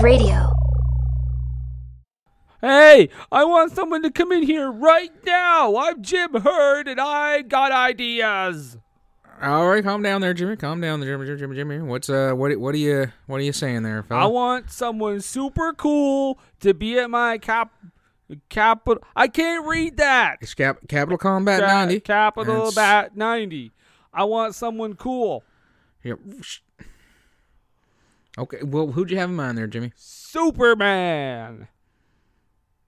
of radio. Hey, I want someone to come in here right now. I'm Jim Herd and I got ideas. All right, calm down there, Jimmy. Calm down there, Jimmy. Jimmy, Jimmy. What's uh, what, what are you, what are you saying there, fella? I want someone super cool to be at my cap, capital. I can't read that. It's Cap- Capital Combat Ca- 90. Capital Bat 90. I want someone cool. Here. Okay, well, who'd you have in mind there, Jimmy? Superman.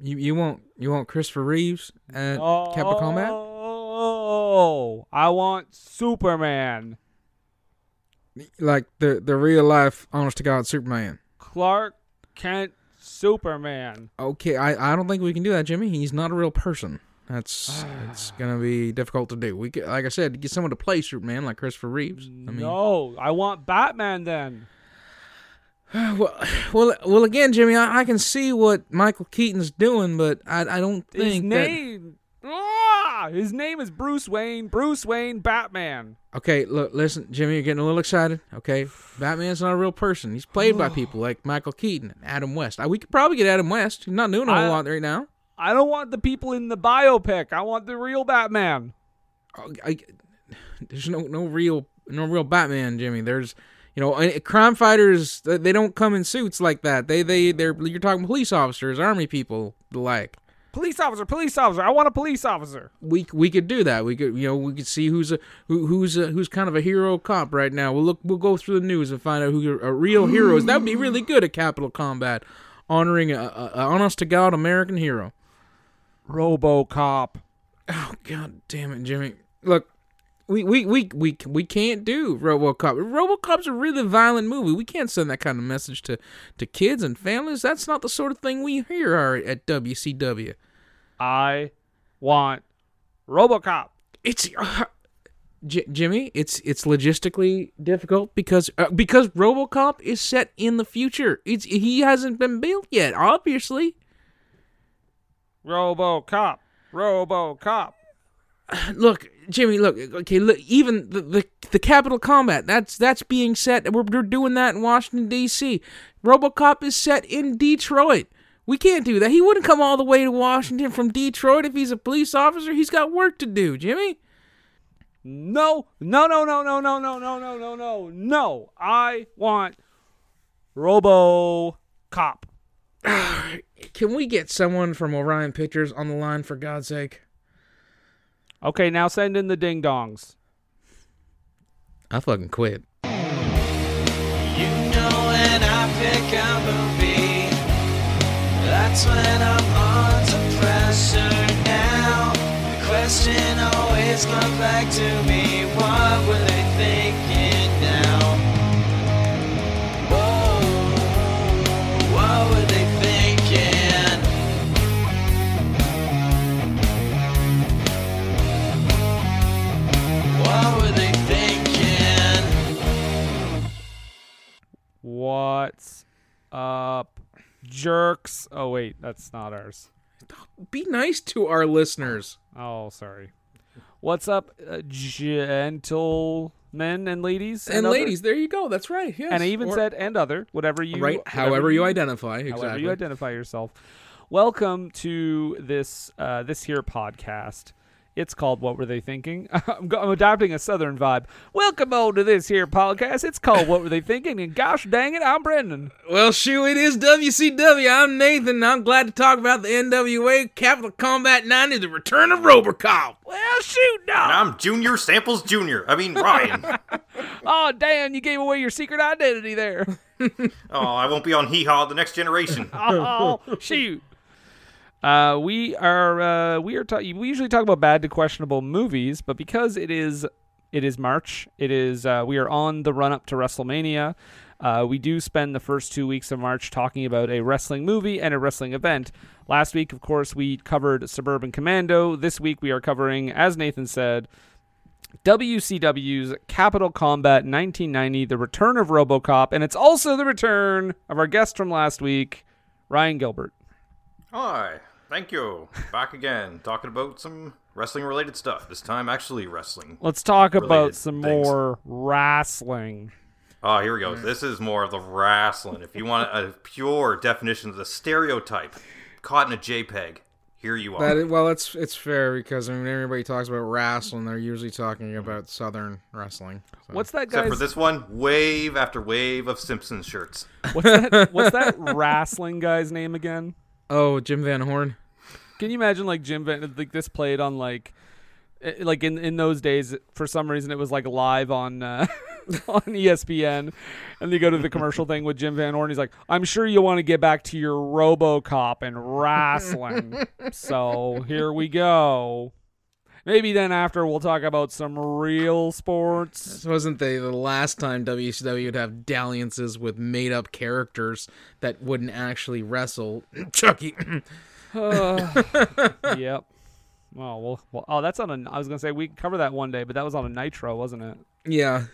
You you want you want Christopher Reeves at Capital Combat? Oh, I want Superman. Like the the real life, honest to God Superman. Clark Kent Superman. Okay, I, I don't think we can do that, Jimmy. He's not a real person. That's it's gonna be difficult to do. We could, like I said, get someone to play Superman like Christopher Reeves. I mean, no, I want Batman then. well, well, well. Again, Jimmy, I, I can see what Michael Keaton's doing, but I I don't His think that. name. Ah, his name is Bruce Wayne. Bruce Wayne Batman. Okay, look, listen, Jimmy, you're getting a little excited. Okay, Batman's not a real person. He's played by people like Michael Keaton and Adam West. Uh, we could probably get Adam West. He's not doing a whole I- lot right now. I don't want the people in the biopic. I want the real Batman. Oh, I, there's no no real no real Batman, Jimmy. There's you know crime fighters. They don't come in suits like that. They they they're you're talking police officers, army people, the like. Police officer, police officer. I want a police officer. we we could do that. We could you know we could see who's a who, who's a, who's kind of a hero cop right now. We'll look we'll go through the news and find out who a real hero is. That would be really good at Capital Combat, honoring a, a, a honest to god American hero. RoboCop. Oh god damn it, Jimmy! Look, we we we we we can't do RoboCop. RoboCop's a really violent movie. We can't send that kind of message to to kids and families. That's not the sort of thing we hear are at WCW. I want RoboCop. it's uh, J- Jimmy. It's it's logistically difficult because uh, because RoboCop is set in the future. It's he hasn't been built yet, obviously. RoboCop. RoboCop. Look, Jimmy. Look, okay. Look, even the the, the Capital Combat that's that's being set. We're, we're doing that in Washington D.C. RoboCop is set in Detroit. We can't do that. He wouldn't come all the way to Washington from Detroit if he's a police officer. He's got work to do, Jimmy. No, no, no, no, no, no, no, no, no, no, no, no. I want RoboCop. Can we get someone from Orion Pictures on the line for God's sake? Okay, now send in the ding dongs. I fucking quit. You know when I pick a movie, that's when I'm under pressure now. The question always comes back to me, what were they thinking up, jerks? Oh wait, that's not ours. Be nice to our listeners. Oh, sorry. What's up, uh, gentlemen and ladies And, other- ladies, there you go. That's right. Yes. And I even Or- said and other, whatever you right. However you identify. Exactly. however you identify yourself. Welcome to this uh, this here podcast. It's called What Were They Thinking? I'm, go- I'm adopting a southern vibe. Welcome on to this here podcast. It's called What Were They Thinking? And gosh dang it, I'm Brendan. well, shoot, it is WCW. I'm Nathan. and I'm glad to talk about the NWA Capital Combat 90, the return of Robocop. Well, shoot, dog. And I'm Junior Samples Junior. I mean Ryan. Oh, damn, you gave away your secret identity there. oh, I won't be on Hee Haw the next generation. oh, shoot. Uh, we are uh, we are ta- we usually talk about bad to questionable movies, but because it is it is March, it is uh, we are on the run up to WrestleMania. Uh, we do spend the first two weeks of March talking about a wrestling movie and a wrestling event. Last week, of course, we covered Suburban Commando. This week, we are covering, as Nathan said, WCW's Capital Combat 1990, the return of RoboCop, and it's also the return of our guest from last week, Ryan Gilbert. Hi, thank you. Back again, talking about some wrestling related stuff. This time, actually wrestling. Let's talk about some things. more wrestling. Oh, here we go. This is more of the wrestling. If you want a pure definition of the stereotype, caught in a JPEG, here you are. That is, well, it's it's fair because I mean everybody talks about wrestling. They're usually talking about Southern wrestling. So. What's that Except for this one, wave after wave of Simpsons shirts. What's that? What's that wrestling guy's name again? Oh, Jim Van Horn. Can you imagine like Jim Van like this played on like eh, like in in those days for some reason it was like live on uh, on ESPN and they go to the commercial thing with Jim Van Horn he's like I'm sure you want to get back to your RoboCop and wrestling so here we go maybe then after we'll talk about some real sports This wasn't the, the last time WCW would have dalliances with made up characters that wouldn't actually wrestle. Chucky. yep well, well, well, oh, that's on a. I was gonna say we could cover that one day, but that was on a Nitro, wasn't it? yeah.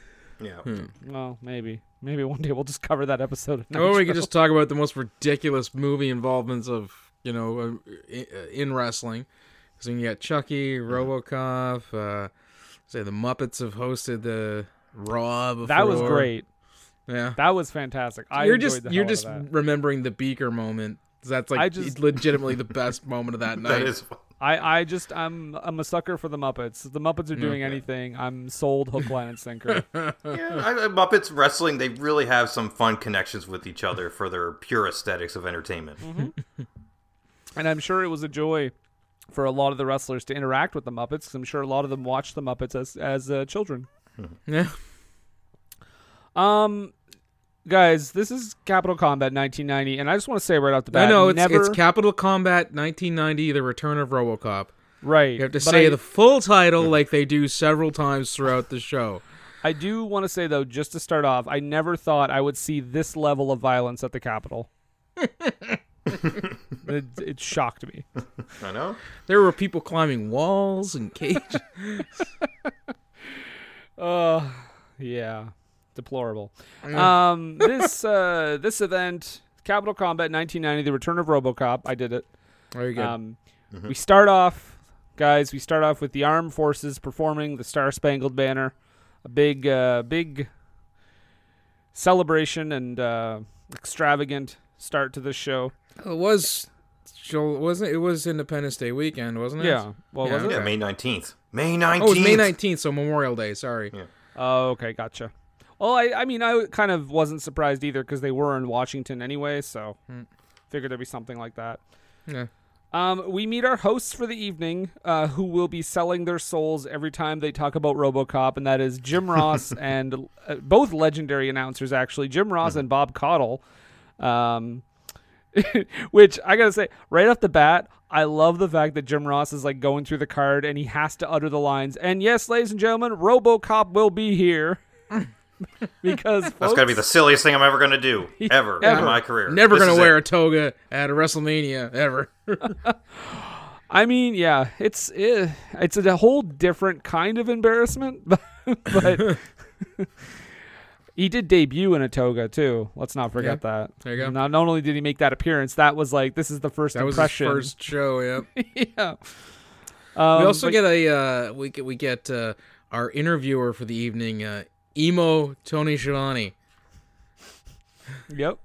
Yeah. Well, maybe, maybe one day we'll just cover that episode. Of Or we Nitro. could just talk about the most ridiculous movie involvements of you know uh, i- uh, in wrestling. So you got Chucky, RoboCop. Uh, say the Muppets have hosted the Raw. Before. That was great. Yeah. That was fantastic. I you're enjoyed just the you're just remembering the Beaker moment. That's like I just- legitimately the best moment of that night. That is. I, I just I'm I'm a sucker for the Muppets. If the Muppets are doing Okay. anything, I'm sold hook, line, and sinker. Yeah, I, I- Muppets wrestling. They really have some fun connections with each other for their pure aesthetics of entertainment. and I'm sure it was a joy for a lot of the wrestlers to interact with the Muppets. 'cause I'm sure a lot of them watched the Muppets as as uh, children. Yeah. Um, guys, this is Capital Combat 1990, and I just want to say right off the bat, I know it's never it's Capital Combat 1990: The Return of RoboCop. right. You have to but say I, the full title like they do several times throughout the show. I do want to say though, just to start off, I never thought I would see this level of violence at the Capitol. it, it shocked me. I know. There were people climbing walls and cages. Uh, yeah, deplorable. Um, this uh, this event, Capital Combat 1990, The Return of RoboCop. I did it. Very good. Um, We start off, guys. We start off with the armed forces performing the Star Spangled Banner, a big, uh, big celebration and uh, extravagant start to this show. it was, Joel, wasn't it? It was Independence Day weekend, wasn't it? Yeah. Well, Yeah, was it? Yeah, May nineteenth. May nineteenth. Oh, it was May 19th, so Memorial Day. Sorry. Oh, okay, gotcha. Well, I, I mean, I kind of wasn't surprised either because they were in Washington anyway, so figured there'd be something like that. Yeah. Um, we meet our hosts for the evening, uh, who will be selling their souls every time they talk about RoboCop, and that is Jim Ross and uh, both legendary announcers, actually, Jim Ross and Bob Caudle. Um, which I gotta say, right off the bat, I love the fact that Jim Ross is like going through the card and he has to utter the lines. And yes, ladies and gentlemen, RoboCop will be here. because That's gotta be the silliest thing I'm ever gonna do ever, Ever. in my career. Never This gonna wear it. a toga at a WrestleMania ever. I mean, yeah, it's eh, it's a whole different kind of embarrassment, but, but he did debut in a toga too. Let's not forget that. There you go. Not, not only did he make that appearance, that was like this is the first That was his impression. first show. Yeah. yeah. Um, we also but- get a uh, we get we get uh, our interviewer for the evening, uh, emo Tony Schiavone. yep.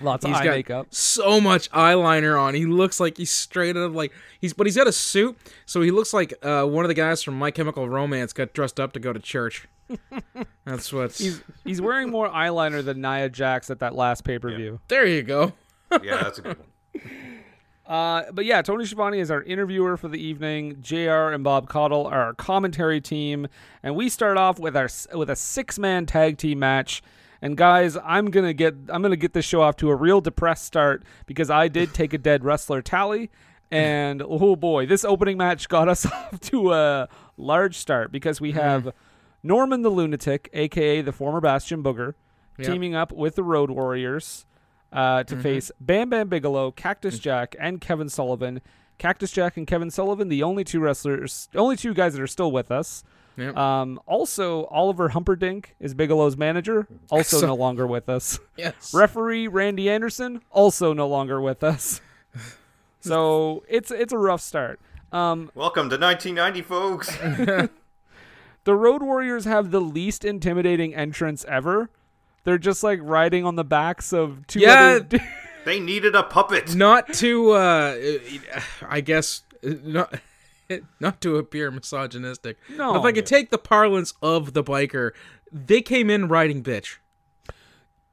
Lots of He's eye got makeup. so much eyeliner on. He looks like he's straight out of like he's but he's got a suit, so he looks like uh, one of the guys from My Chemical Romance got dressed up to go to church. That's what's He's he's wearing more eyeliner than Nia Jax at that last pay per view. there. You go. Yeah, that's a good one. Uh, but yeah, Tony Schiavone is our interviewer for the evening. Jr. and Bob Caudle are our commentary team, and we start off with our with a six man tag team match. And guys, I'm gonna get I'm gonna get this show off to a real depressed start because I did take a dead wrestler tally, and oh boy, this opening match got us off to a large start because we have Norman the Lunatic, aka the former Bastion Booger, Yep. teaming up with the Road Warriors uh, to face Bam Bam Bigelow, Cactus Jack, and Kevin Sullivan. Cactus Jack and Kevin Sullivan, the only two wrestlers, only two guys that are still with us. Yep. Um, also, Oliver Humperdink is Bigelow's manager, also So- no longer with us. yes. Referee Randy Anderson, also no longer with us. So it's it's a rough start. Um, Welcome to 1990, folks. the Road Warriors have the least intimidating entrance ever. They're just like riding on the backs of two Yeah. other. They needed a puppet. not to uh i guess not not to appear misogynistic No. if i could take the parlance of the biker they came in riding bitch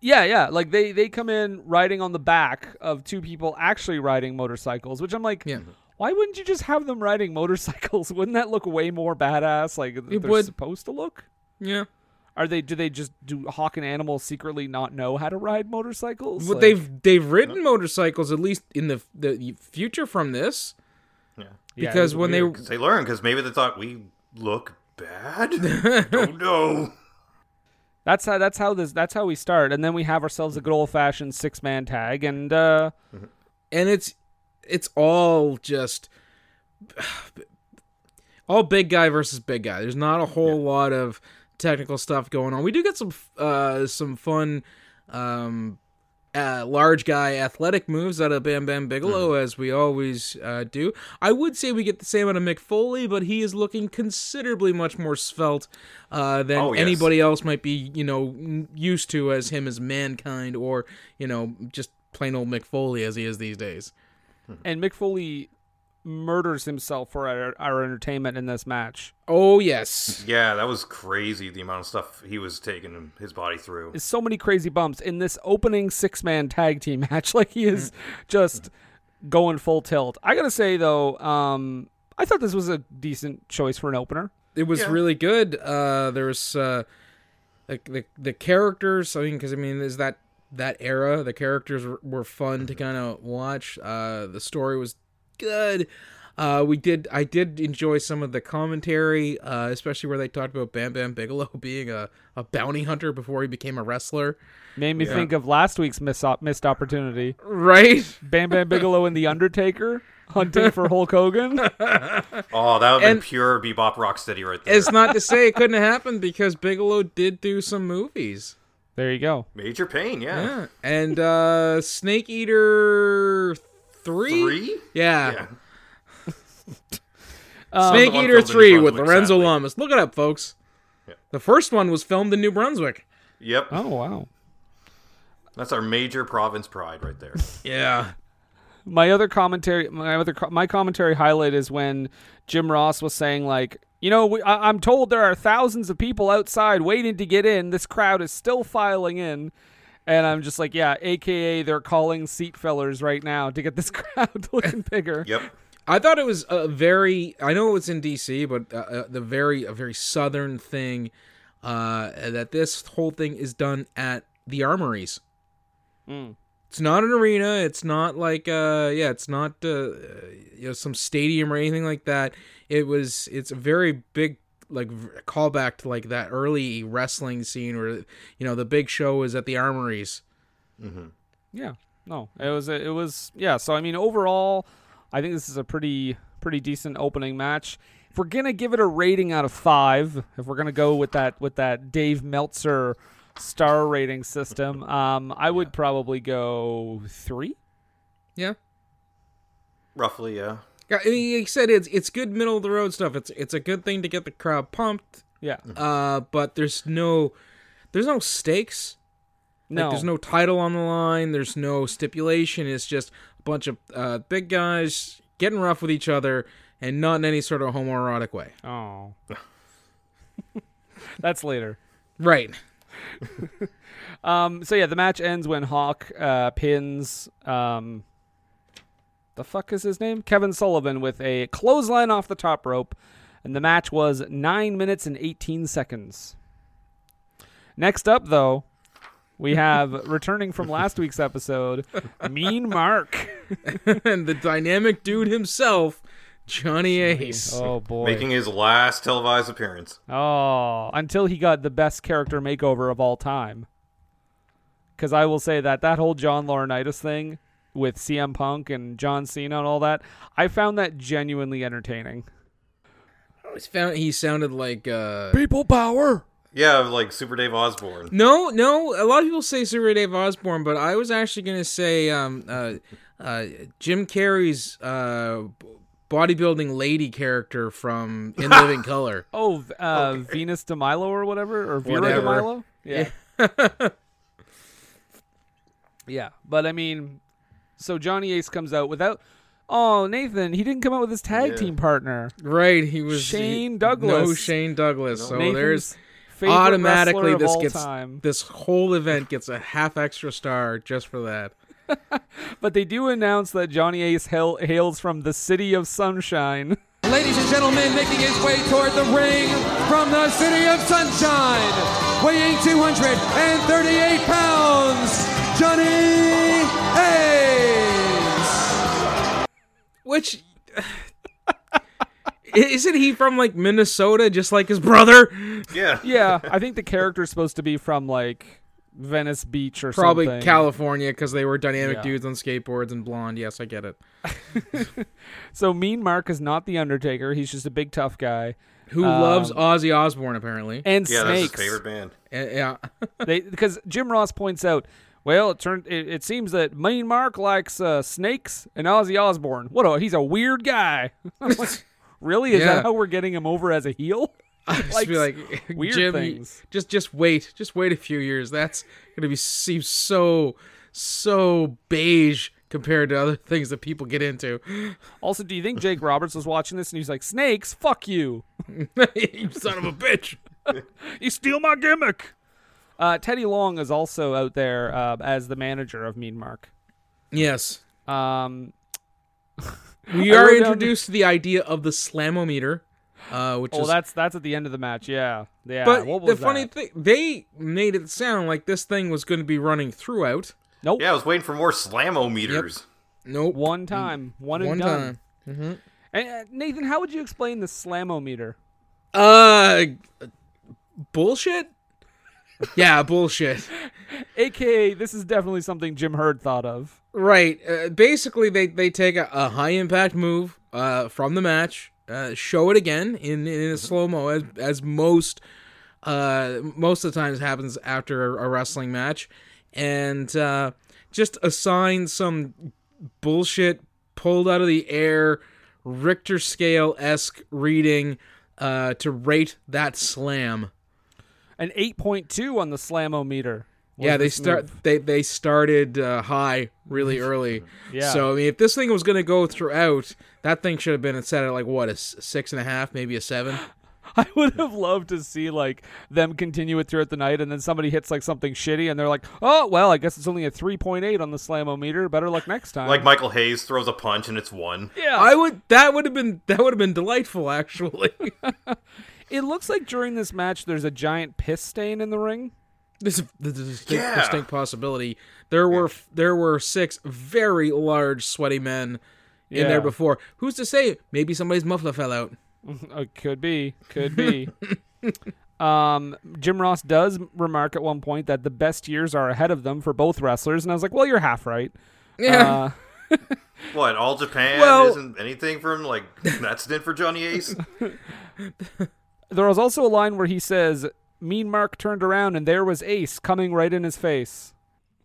Yeah, yeah. Like they they come in riding on the back of two people actually riding motorcycles, which I'm like, Yeah. why wouldn't you just have them riding motorcycles? Wouldn't that look way more badass? Like It they're would. supposed to look. yeah Are they? Do they just do Hawk and Animal secretly not know how to ride motorcycles? but Like- they've they've ridden motorcycles at least in the the future from this Yeah. Yeah, because was when weird. Because they learn because maybe they thought we look bad. Don't know. That's how that's how this that's how we start, and then we have ourselves a good old fashioned six man tag, and uh, and it's it's all just all big guy versus big guy. There's not a whole lot of technical stuff going on. We do get some uh some fun um uh, large guy athletic moves out of Bam Bam Bigelow as we always uh, do. I would say we get the same out of Mick Foley, but he is looking considerably much more svelte uh, than Oh, yes. anybody else might be, you know, used to as him as mankind or you know just plain old Mick Foley as he is these days. and Mick Foley murders himself for our, our entertainment in this match. Oh yes. Yeah, that was crazy. The amount of stuff he was taking his body through. Is so many crazy bumps in this opening six man tag team match. Like he is just going full tilt. I gotta say though, um, I thought this was a decent choice for an opener. It was Yeah. really good. Uh, there was uh, the, the the characters. I mean, because I mean, is that that era? The characters were, were fun to kind of watch. Uh, the story was good. Uh, we did. I did enjoy some of the commentary, uh, especially where they talked about Bam Bam Bigelow being a, a bounty hunter before he became a wrestler. Made me think of last week's miss op- missed opportunity. Right. Bam Bam Bigelow and the Undertaker hunting for Hulk Hogan. Oh, that would have been And- pure bebop rocksteady right there. It's not to say it couldn't have happened because Bigelow did do some movies. There you go. Major Payne, yeah. Yeah. And uh Snake Eater 3? Three? Yeah. Yeah. Um, Snake Eater 3 with Lorenzo sadly. Lamas. Look it up, folks. Yeah. The first one was filmed in New Brunswick. Yep. Oh wow. That's our major province pride right there. Yeah. my other commentary my other my commentary highlight is when Jim Ross was saying like you know we, I, I'm told there are thousands of people outside waiting to get in this crowd is still filing in and I'm just like yeah aka they're calling seat fillers right now to get this crowd looking bigger Yep. I thought it was a very I know it was in DC, but uh, uh, the very a very southern thing uh that this whole thing is done at the armories. Mm. It's not an arena. It's not like uh yeah, it's not uh, you know some stadium or anything like that. It was it's a very big like v- callback to like that early wrestling scene where you know the big show is at the armories. yeah no it was it was yeah so I mean overall I think this is a pretty pretty decent opening match if we're gonna give it a rating out of five if we're gonna go with that with that Dave Meltzer star rating system um I would probably go three Yeah. Roughly, yeah. Yeah, I mean, like I said it's it's good middle of the road stuff. It's it's a good thing to get the crowd pumped. yeah Uh, but there's no there's no stakes. Like, no there's no title on the line. There's no stipulation. It's just a bunch of uh, big guys getting rough with each other, and not in any sort of homoerotic way. oh that's later Right. Um, so yeah, the match ends when Hawk uh, pins um, the fuck is his name? Kevin Sullivan with a clothesline off the top rope, and the match was nine minutes and eighteen seconds. Next up, though, we have returning from last week's episode, Mean Mark. and the dynamic dude himself, Johnny Ace. Oh boy. Making his last televised appearance. Oh, until he got the best character makeover of all time. Because I will say that that whole John Laurinaitis thing with CM Punk and John Cena and all that, I found that genuinely entertaining. I always found he sounded like uh People power. Yeah, like Super Dave Osborne. No, no. A lot of people say Super Dave Osborne, but I was actually gonna say um, uh, uh, Jim Carrey's uh, bodybuilding lady character from In Living Color. Oh, v- uh, Venus de Milo or whatever, or Vera Whatever. de Milo. Yeah. Yeah, but I mean, so Johnny Ace comes out without. Oh, Nathan, he didn't come out with his tag Yeah. team partner. Right, he was Shane he- Douglas. No Shane Douglas. No. So Nathan's there's automatically this gets time. this whole event gets a half extra star just for that. But they do announce that Johnny Ace hail- hails from the city of sunshine. Ladies and gentlemen, making his way toward the ring from the city of sunshine, weighing 238 pounds, Johnny Ace. Which isn't he from like Minnesota, just like his brother? Yeah. yeah, I think the character's supposed to be from like Venice Beach or Probably something. California because they were dynamic Yeah. dudes on skateboards and blonde. Yes, I get it. So Mean Mark is not the Undertaker. He's just a big tough guy. Who Um, loves Ozzy Osbourne apparently? And Yeah, that's his snakes. favorite band. Uh, yeah, they because Jim Ross points out, well, it turned it, it seems that Mean Mark likes uh, snakes and Ozzy Osbourne. What a he's a weird guy. Like, really? Is Yeah. that how we're getting him over as a heel? just be like, weird Jim, things. just just wait, just wait a few years. That's gonna be seem so so beige compared to other things that people get into. Also, do you think Jake Roberts was watching this and he's like, snakes? Fuck you. you son of a bitch. You steal my gimmick. Uh, Teddy Long is also out there uh, as the manager of Mean Mark. Yes, Um, we are wrote down- introduced to the idea of the slamometer, uh, which oh, is. that's that's at the end of the match. Yeah, yeah. but what the was funny that? thing, they made it sound like this thing was going to be running throughout. nope. Yeah, I was waiting for more slamo meters. Nope. One time, one and One done. time. And, uh, Nathan, how would you explain the slamometer? Uh, bullshit. Yeah, bullshit. AKA, this is definitely something Jim Herd thought of. Right. Uh, basically, they they take a, a high impact move uh, from the match, uh, show it again in in a slow mo as as most uh, most of the times happens after a, a wrestling match, and uh, just assign some bullshit pulled out of the air Richter scale esque reading uh, to rate that slam. An 8.2 on the slamometer. was yeah, they start move. they they started uh, high really early. Yeah. So I mean, if this thing was going to go throughout, that thing should have been set at like what a six and a half, maybe a seven. I would have loved to see like them continue it throughout the night, and then somebody hits like something shitty, and they're like, "Oh, well, I guess it's only a 3.8 on the slamometer. Better luck next time." Like Michael Hayes throws a punch and it's one. yeah, I would that would have been that would have been delightful actually. it looks like during this match, there's a giant piss stain in the ring. this is the distinct, Yeah. distinct possibility. There were there were six very large sweaty men in Yeah. there before. Who's to say? Maybe somebody's muffler fell out. Uh, could be, could be. um, Jim Ross does remark at one point that the best years are ahead of them for both wrestlers, and I was like, "Well, you're half right." Yeah. Uh, What, all Japan Well- isn't anything from like that's it for Johnny Ace? There was also a line where he says, "Mean Mark turned around and there was Ace coming right in his face."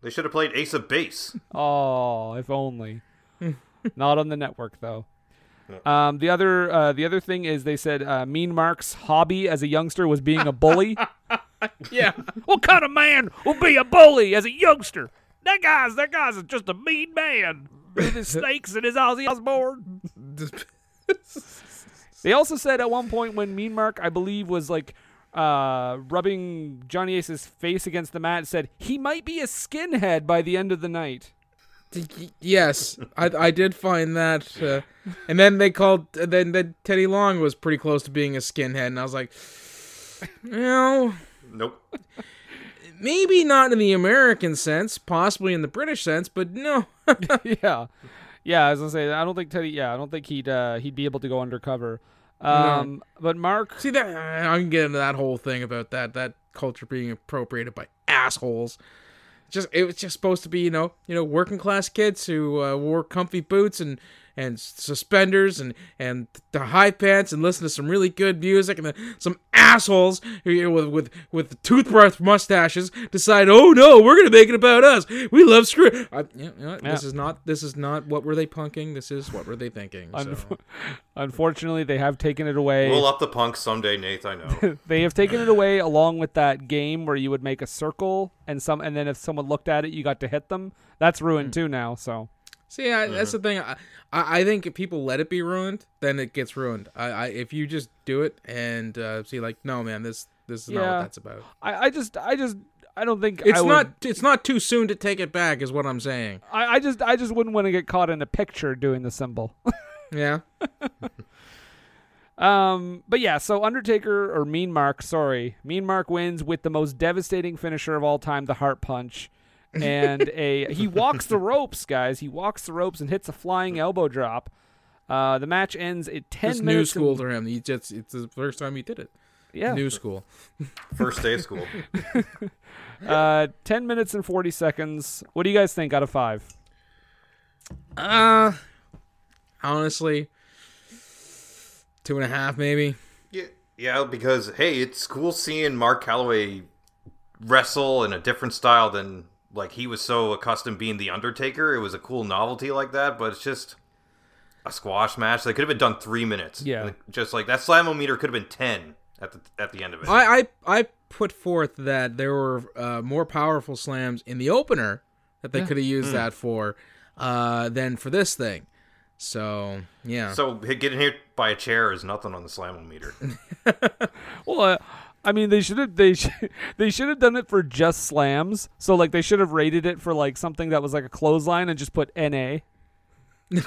They should have played Ace of Base. Oh, if only. Not on the network though. Um, the other uh, the other thing is they said uh, Mean Mark's hobby as a youngster was being a bully. yeah. what kind of man will be a bully as a youngster? That guy's that guy's just a mean man with his snakes and his Ozzy Osbourne. They also said at one point when Mean Mark, I believe, was like uh, rubbing Johnny Ace's face against the mat, said he might be a skinhead by the end of the night. Yes, I I did find that, uh, and then they called. Then then Teddy Long was pretty close to being a skinhead, and I was like, you know, Nope. maybe not in the American sense, possibly in the British sense, but no. yeah, yeah. I was gonna say I don't think Teddy. Yeah, I don't think he'd uh, he'd be able to go undercover. Um, but Mark, See that I can get into that whole thing about that that culture being appropriated by assholes. Just it was just supposed to be you know you know working class kids who uh, wore comfy boots and and suspenders and and the high pants and listen to some really good music and then some assholes here with with with toothbrush mustaches decide, oh no, we're gonna make it about us. We love screw. I, you know what? This is not this is not what were they punking. This is what were they thinking. So. Unf- Unfortunately, they have taken it away. We'll up the punk someday, Nate. I know. they have taken it away along with that game where you would make a circle and some and then if someone looked at it you got to hit them that's ruined hmm. too now so See, I, that's the thing. I, I I think if people let it be ruined, then it gets ruined. I, I if you just do it and uh, see, like, no, man, this this is not what that's about. i, I just i just i don't think It's I would, not it's not too soon to take it back, is what I'm saying. I, I just i just wouldn't want to get caught in a picture doing the symbol Yeah. um but yeah so undertaker or mean mark sorry mean mark wins with the most devastating finisher of all time the heart punch and a he walks the ropes guys he walks the ropes and hits a flying elbow drop uh, the match ends at 10 It's new minutes school and- to him. He just it's the first time he did it. yeah New school. First day of school. Uh, 10 minutes and 40 seconds. What do you guys think out of five? Uh honestly, two and a half maybe. Yeah, yeah, because hey, it's cool seeing Mark Calaway wrestle in a different style than like he was so accustomed being the Undertaker. It was a cool novelty like that, but it's just a squash match. They could have been done three minutes. Yeah. And just like that slamometer could have been ten at the at the end of it. I, I I put forth that there were uh, more powerful slams in the opener that they could have used that for uh, than for this thing. So yeah, so getting hit by a chair is nothing on the slamometer. Well, uh, I mean, they should have they should, they should have done it for just slams. So like they should have rated it for like something that was like a clothesline and just put NA. so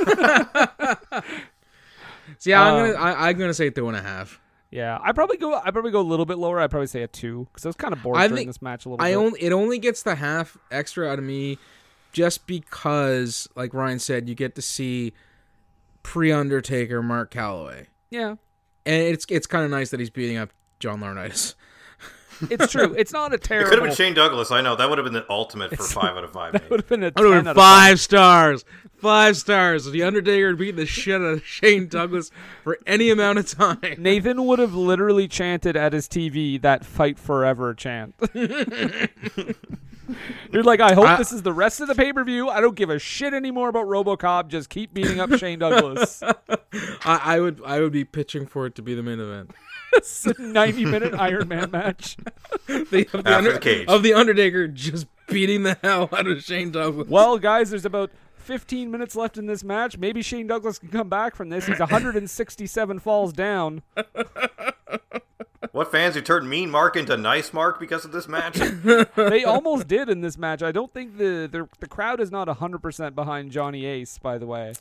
yeah, I'm um, gonna I, I'm gonna say two and a half. Yeah, I probably go I probably go a little bit lower. I'd probably say a two because I was kind of bored I during this match a little I bit. only it only gets the half extra out of me, just because, like Ryan said, you get to see pre Undertaker Mark Calaway, yeah, and it's it's kind of nice that he's beating up John Laurinaitis. it's true. It's not a terrible. It could have been Shane Douglas. I know that would have been the ultimate for five out of five. Would have been a I would 10 have out of five stars. Five stars. The Undertaker beating the shit out of Shane Douglas for any amount of time. Nathan would have literally chanted at his TV that "Fight Forever" chant. You're like, I hope I- this is the rest of the pay per view. I don't give a shit anymore about RoboCop. Just keep beating up Shane Douglas. I, I would I would be pitching for it to be the main event. It's a 90 minute Iron Man match. The, of, the After the cage. of the Undertaker just beating the hell out of Shane Douglas. Well, guys, there's about 15 minutes left in this match. Maybe Shane Douglas can come back from this. He's 167 falls down. What fans who turned Mean Mark into Nice Mark because of this match? They almost did in this match. I don't think the the, the crowd is not 100% behind Johnny Ace, by the way.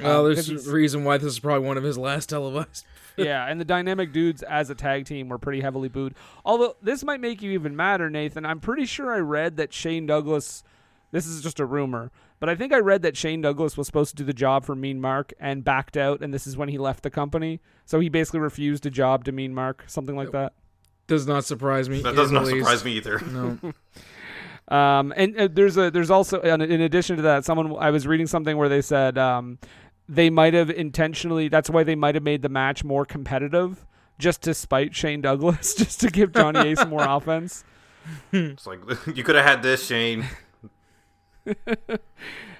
Well, Um, there's 'cause a reason why this is probably one of his last televised. yeah, and the dynamic dudes as a tag team were pretty heavily booed. Although this might make you even madder, Nathan. I'm pretty sure I read that Shane Douglas. This is just a rumor, but I think I read that Shane Douglas was supposed to do the job for Mean Mark and backed out, and this is when he left the company. So he basically refused a job to Mean Mark, something like that. Does not surprise me. That does not least. surprise me either. No. Um, and uh, there's a there's also in in addition to that, someone I was reading something where they said um, they might have intentionally. That's why they might have made the match more competitive, just to spite Shane Douglas, just to give Johnny Ace more offense. It's like you could have had this, Shane.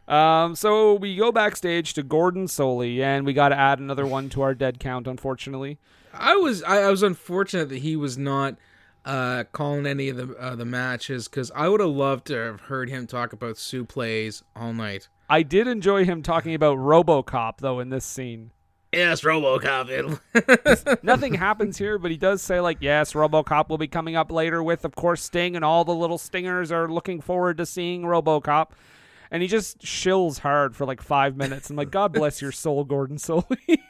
Um, so we go backstage to Gordon Solie, and we got to add another one to our dead count, unfortunately. I was I, I was unfortunate that he was not uh, calling any of the uh, the matches because I would have loved to have heard him talk about Sue plays all night. I did enjoy him talking about RoboCop though in this scene. Yes, RoboCop. Nothing happens here, but he does say like, "Yes, RoboCop will be coming up later with, of course, Sting, and all the little stingers are looking forward to seeing RoboCop." And he just shills hard for like five minutes. I'm like, God bless your soul, Gordon Solie.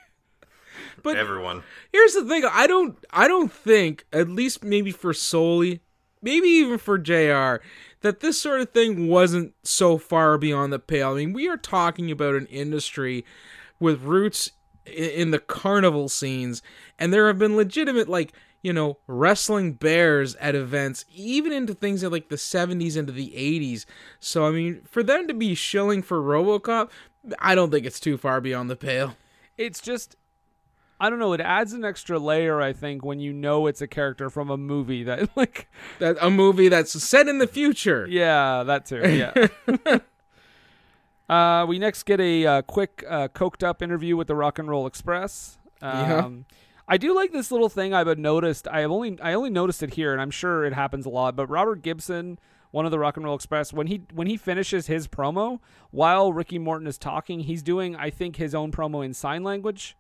But Everyone. here's the thing: I don't I don't think, at least maybe for Solie, maybe even for Jr. That this sort of thing wasn't so far beyond the pale. I mean, we are talking about an industry with roots in the carnival scenes, and there have been legitimate like you know wrestling bears at events, even into things in like the '70s into the '80s. So I mean, for them to be shilling for RoboCop, I don't think it's too far beyond the pale. It's just I don't know, it adds an extra layer I think when you know it's a character from a movie that like That a movie that's set in the future. yeah, that too. Yeah. uh we next get a uh, quick uh, coked up interview with the Rock and Roll Express. Um Yeah. I do like this little thing I've noticed. I have only I only noticed it here and I'm sure it happens a lot, but Robert Gibson one of the Rock and Roll Express when he when he finishes his promo while Ricky Morton is talking, he's doing I think his own promo in sign language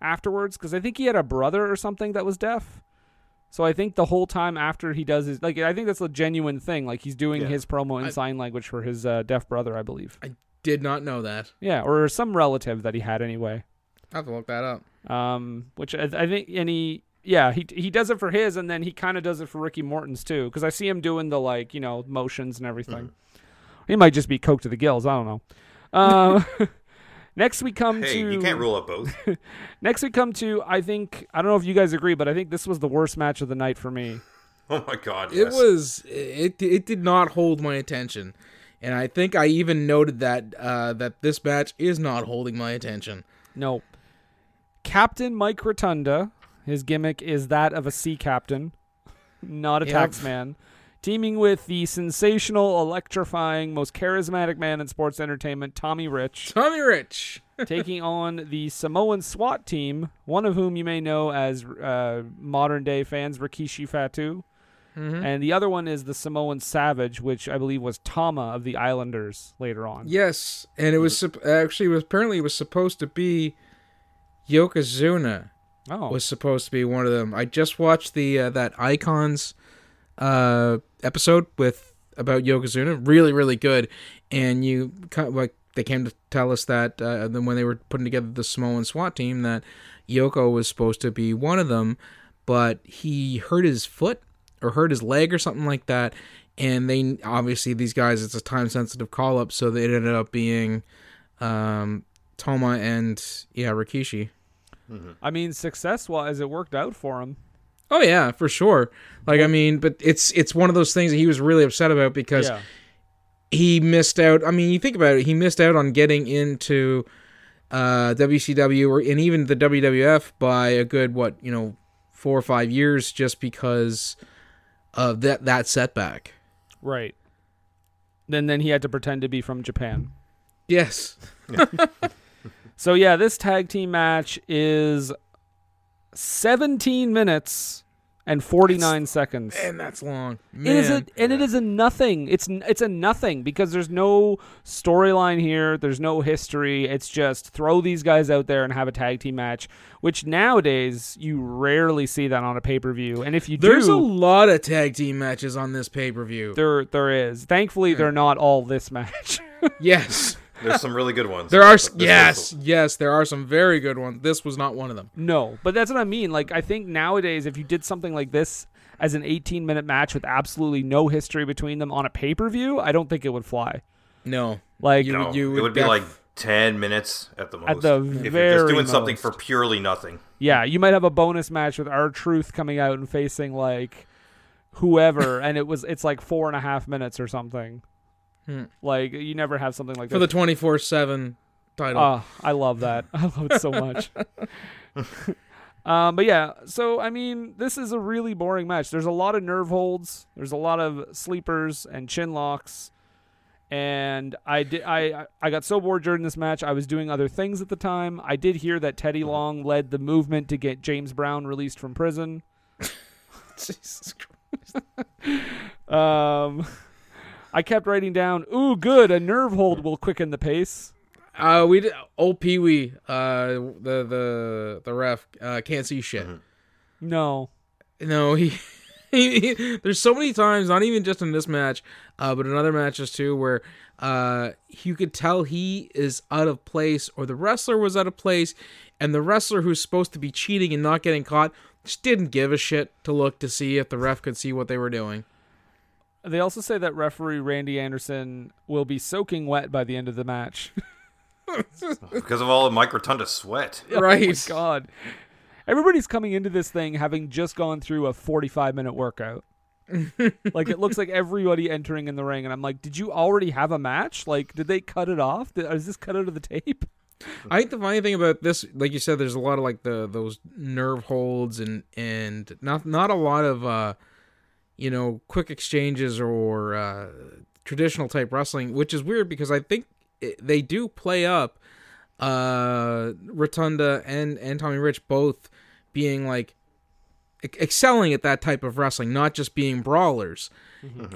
afterwards because I think he had a brother or something that was deaf. So I think the whole time after he does his like I think that's a genuine thing. Like he's doing Yeah. his promo in I- sign language for his uh, deaf brother, I believe. I did not know that. Yeah, or some relative that he had anyway. I have to look that up. Um, which I, I think and he yeah he he does it for his and then he kind of does it for Ricky Morton's too because I see him doing the like you know motions and everything. He might just be coke to the gills. I don't know. Um, next we come to Hey, to you can't rule out both. Next, we come to I think I don't know if you guys agree, but I think this was the worst match of the night for me. Oh my god, It yes. was it it did not hold my attention. And I think I even noted that uh, that this match is not holding my attention. No, Captain Mike Rotunda. His gimmick is that of a sea captain, not a Yep. taxman. Teaming with the sensational, electrifying, most charismatic man in sports entertainment, Tommy Rich, Tommy Rich. taking on the Samoan SWAT team, one of whom you may know as uh, modern day fans, Rikishi Fatu. Mm-hmm. And the other one is the Samoan Savage, which I believe was Tama of the Islanders later on. Yes, and it was sup- actually was apparently it was supposed to be Yokozuna Oh, was supposed to be one of them. I just watched the uh, that Icons uh, episode with about Yokozuna, really really good. And you like they came to tell us that uh, then when they were putting together the Samoan SWAT team that Yoko was supposed to be one of them, but he hurt his foot or hurt his leg or something like that. And they obviously these guys it's a time sensitive call up, so they ended up being um, Toma and yeah Rikishi. I mean, success wise, it worked out for him. Oh yeah, for sure. Like I mean, but it's it's one of those things that he was really upset about because Yeah. he missed out. I mean, you think about it, he missed out on getting into uh, WCW or and even the WWF by a good what you know four or five years just because of that that setback. Right. Then then he had to pretend to be from Japan. Yes, So yeah, this tag team match is 17 minutes and 49 seconds. and that's long. It is a, Man. and it is a nothing. It's it's a nothing because there's no storyline here. There's no history. It's just throw these guys out there and have a tag team match, which nowadays you rarely see that on a pay per view. And if you There's do, a lot of tag team matches on this pay per view. there there is. Thankfully, they're not all this match. Yes, There's some really good ones. there are. but s- this Yes, was- yes, there are some very good ones. This was not one of them. no, but that's what I mean. Like I think nowadays, if you did something like this as an 18 minute match with absolutely no history between them on a pay per view, I don't think it would fly. No, Like You- No, you it would would be like 10 minutes at the most. At the if you're very just doing something for purely nothing. Yeah, you might have a bonus match with R-Truth coming out and facing like whoever, and it was it's like four and a half minutes or something. Hmm. Like you never have something like that for the twenty four seven title. Oh, I love that. I love it so much. um, but yeah, so I mean, this is a really boring match. There's a lot of nerve holds. There's a lot of sleepers and chin locks. And I did. I I got so bored during this match. I was doing other things at the time. I did hear that Teddy Long led the movement to get James Brown released from prison. Jesus Christ. Um, I kept writing down, "Ooh, good! A nerve hold will quicken the pace." Uh, we did. Old Pee Wee, uh, the the the ref, uh, can't see shit. No, No, he, he, he- There's so many times, not even just in this match, uh, but in other matches too, where uh, you could tell he is out of place, or the wrestler was out of place, and the wrestler who's supposed to be cheating and not getting caught just didn't give a shit to look to see if the ref could see what they were doing. They also say that referee Randy Anderson will be soaking wet by the end of the match. Because of all of Mike Rotunda's sweat. Oh my Right. God. Everybody's coming into this thing having just gone through a 45 minute workout. like it looks like everybody entering in the ring, and I'm like, did you already have a match? Like, did they cut it off? Did, is this cut out of the tape? I think the funny thing about this, like you said, there's a lot of like the those nerve holds and and not not a lot of uh, you know, quick exchanges or uh, traditional type wrestling, which is weird because I think it, they do play up uh Rotunda and and Tommy Rich both being like excelling at that type of wrestling, not just being brawlers.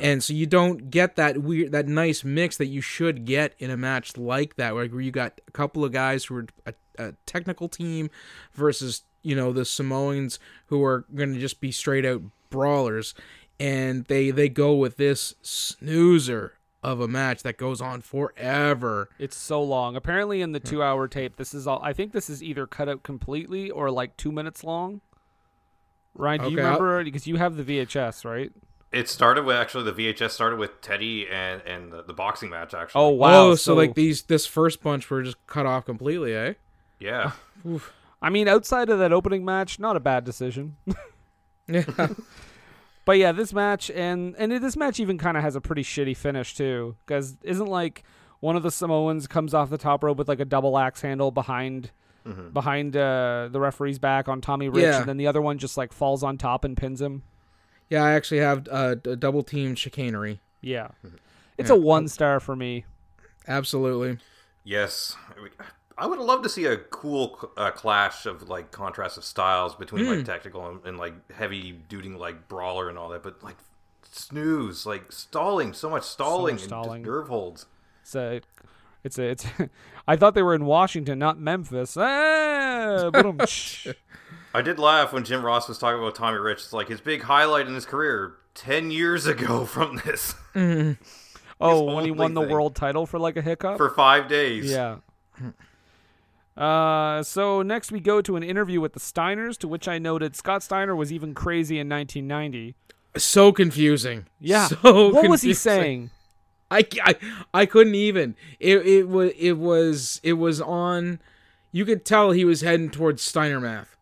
And so you don't get that weird, that nice mix that you should get in a match like that, where you got a couple of guys who are a, a technical team versus you know the Samoans who are going to just be straight out brawlers, and they they go with this snoozer of a match that goes on forever. It's so long. Apparently, in the Hmm. two-hour tape, this is all. I think this is either cut out completely or like two minutes long. Ryan, do you Okay, I'll- remember? Because you have the VHS, right? It started with actually the VHS started with Teddy and and the, the boxing match actually. Oh wow! oh, so, like these this first bunch were just cut off completely, eh? yeah. I mean, outside of that opening match, not a bad decision. Yeah. But yeah, this match and and this match even kind of has a pretty shitty finish too, because isn't like one of the Samoans comes off the top rope with like a double axe handle behind behind uh, the referee's back on Tommy Rich, Yeah. and then the other one just like falls on top and pins him. yeah, I actually have uh, a double team chicanery. Yeah, it's a one star for me. Absolutely. Yes, I would love to see a cool uh, clash of like contrast of styles between Hmm. like tactical and, and like heavy duty like brawler and all that, but like snooze, like stalling, so much stalling, and stalling. just nerve holds. It's a, it's a, it's. I thought they were in Washington, not Memphis. Ah. I did laugh when Jim Ross was talking about Tommy Rich. It's like his big highlight in his career ten years ago from this oh, when he won the thing. world title for like a hiccup. for five days. Yeah. Uh, so next we go to an interview with the Steiners, to which I noted Scott Steiner was even crazy in 1990. So confusing. Yeah. So what was he saying? I, I, I couldn't even. It it was it was it was on. You could tell he was heading towards Steiner math.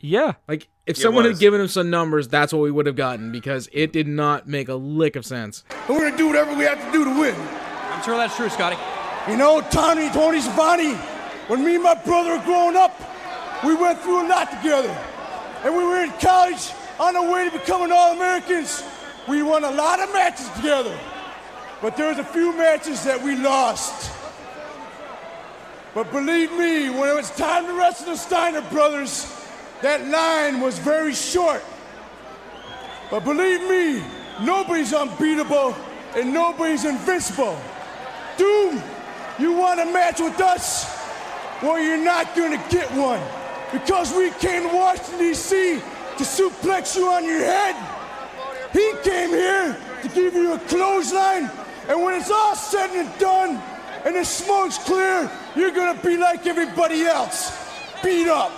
Yeah. Like if It someone was. had given him some numbers, that's what we would have gotten because it did not make a lick of sense. And we're gonna do whatever we have to do to win. I'm sure that's true, Scotty. You know, Tony, Tony Schiavone, when me and my brother were growing up, we went through a lot together. And we were in college on our way to becoming All-Americans. We won a lot of matches together. But there was a few matches that we lost. But believe me, when it was time to wrestle the Steiner brothers, that line was very short. But believe me, nobody's unbeatable and nobody's invincible. Doom, you want a match with us? Well, you're not gonna get one. Because we came to Washington, D.C. to suplex you on your head. He came here to give you a clothesline, and when it's all said and done, and the smoke's clear, you're gonna be like everybody else. Beat up.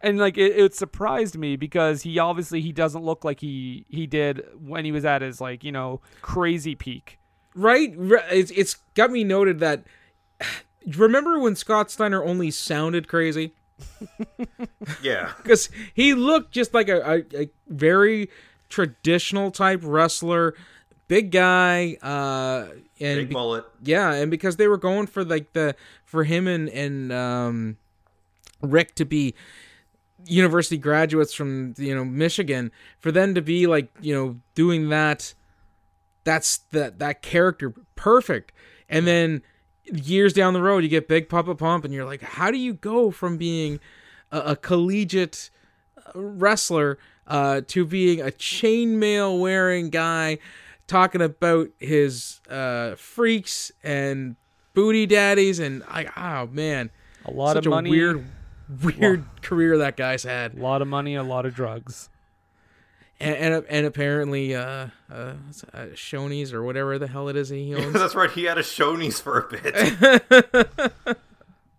And like it, it surprised me because he obviously he doesn't look like he he did when he was at his like you know crazy peak. Right? It's it's got me noted that. Remember when Scott Steiner only sounded crazy? Yeah. because he looked just like a, a, a very traditional type wrestler, big guy, uh, and Big be- mullet. yeah, and because they were going for like the for him and and um, Rick to be university graduates from you know Michigan, for them to be like you know doing that, that's that that character perfect, and then years down the road you get Big Papa Pump, and you're like, how do you go from being a, a collegiate wrestler uh, to being a chainmail wearing guy talking about his uh, freaks and booty daddies and I oh man. A lot such of a money, weird weird career that guy's had. a lot of money, a lot of drugs. And and, and apparently uh, uh, uh Shoney's or whatever the hell it is he owns That's right. He had a Shoney's for a bit.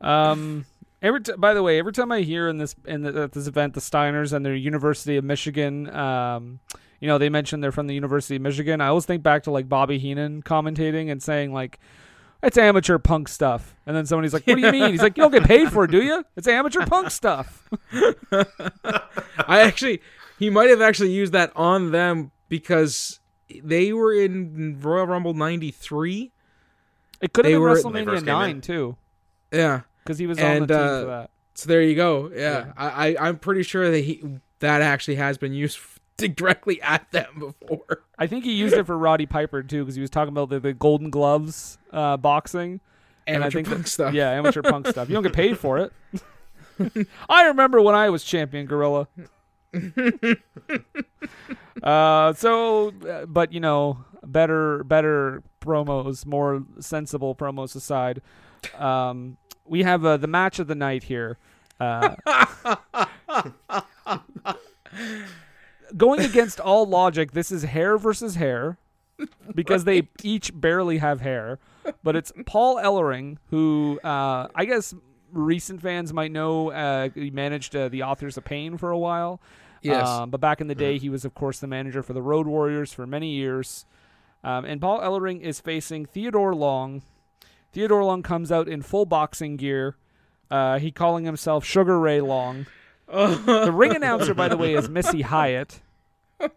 Um, every t- by the way, every time I hear in this in the, at this event the Steiners and their University of Michigan, um, you know, they mentioned they're from the University of Michigan. I always think back to like Bobby Heenan commentating and saying like. It's amateur punk stuff. And then somebody's like, What do you mean? He's like, You don't get paid for it, do you? It's amateur punk stuff. I actually he might have actually used that on them because they were in Royal Rumble '93. It could have They been were- When they WrestleMania first nine too, Yeah, because he was on And, the team uh, for that. so there you go. Yeah, I, I I'm pretty sure that he that actually has been used directly at them before. I think he used it for Roddy Piper too, because he was talking about the, the Golden Gloves uh, boxing. And I think punk that- stuff. Yeah, amateur punk stuff. You don't get paid for it. I remember when I was champion gorilla. uh, so, uh, but you know, better, better promos, more sensible promos aside, um, we have uh, the match of the night here. Uh, going against all logic, this is hair versus hair because they each barely have hair. But it's Paul Ellering, who uh, I guess recent fans might know. Uh, he managed uh, the Authors of Pain for a while. Yes. Um, but back in the day, he was, of course, the manager for the Road Warriors for many years. Um, and Paul Ellering is facing Theodore Long. Theodore Long comes out in full boxing gear. Uh, he calling himself Sugar Ray Long. the ring announcer, by the way, is Missy Hyatt.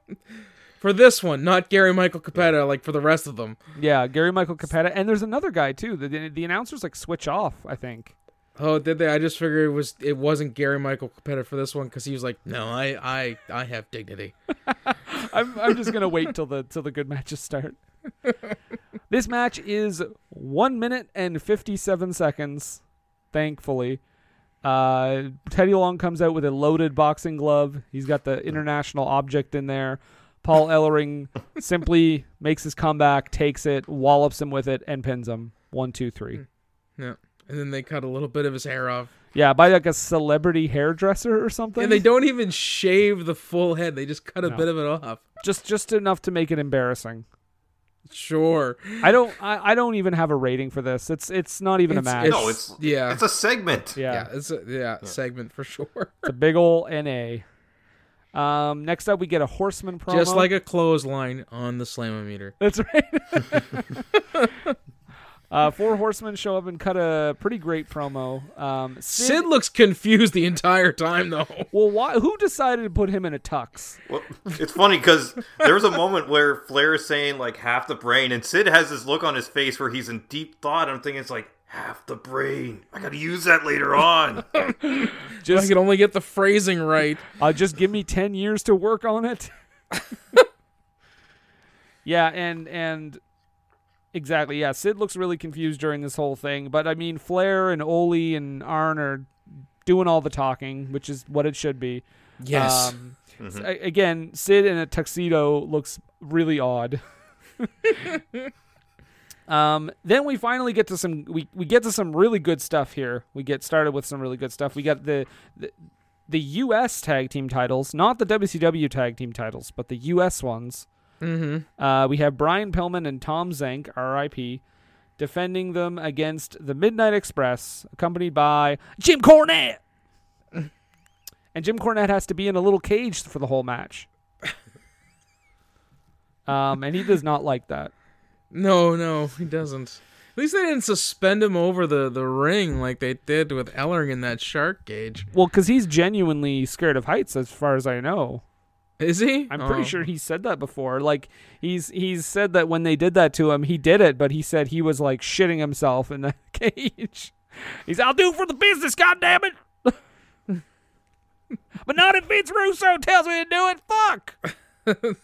For this one, not Gary Michael Cappetta, like for the rest of them. Yeah, Gary Michael Cappetta, and there's another guy too. The, the the announcers like switch off. I think. Oh, did they? I just figured it was it wasn't Gary Michael Cappetta for this one because he was like, no, I I I have dignity. I'm I'm just gonna wait till the till the good matches start. this match is one minute and fifty seven seconds. Thankfully, uh, Teddy Long comes out with a loaded boxing glove. He's got the international object in there. Paul Ellering simply makes his comeback, takes it, wallops him with it, and pins him. One, two, three. Yeah, and then they cut a little bit of his hair off, Yeah, by like a celebrity hairdresser or something. and they don't even shave the full head; they just cut a No. bit of it off. just just enough to make it embarrassing. Sure, I don't I, I don't even have a rating for this. It's it's not even It's- a match. it's- No, it's yeah. it's a segment. yeah, yeah, it's a yeah, segment for sure. it's a big ol' NA. Um, next up we get a horseman promo. Just like a clothesline on the slamometer. that's right. uh, four horsemen show up and cut a pretty great promo. Um, Sid, Sid looks confused the entire time though. well, why? Who decided to put him in a tux? Well, it's funny because there was a moment where Flair is saying like half the brain, and Sid has this look on his face where he's in deep thought. I'm thinking it's like half the brain. I got to use that later on. I Just could only get the phrasing right. uh, just give me 10 years to work on it yeah and and exactly yeah sid looks really confused during this whole thing but i mean flair and Ole and arn are doing all the talking which is what it should be Yes. um, s- a- again sid in a tuxedo looks really odd Um, then we finally get to some we, we get to some really good stuff here. We get started with some really good stuff. We got the, the the U.S. tag team titles, not the WCW tag team titles, but the U.S. ones. Mm-hmm. Uh, we have Brian Pillman and Tom Zenk, R.I.P., defending them against the Midnight Express, accompanied by Jim Cornette. and Jim Cornette has to be in a little cage for the whole match. Um, and he does not like that. No, no, he doesn't. At least they didn't suspend him over the, the ring like they did with Ellering in that shark cage. Well, because he's genuinely scared of heights, as far as I know. Is he? I'm pretty Oh. sure he said that before. Like he's he's said that when they did that to him, he did it, but he said he was like shitting himself in the cage. He's I'll do it for the business, God damn it. but not if Vince Russo tells me to do it. Fuck.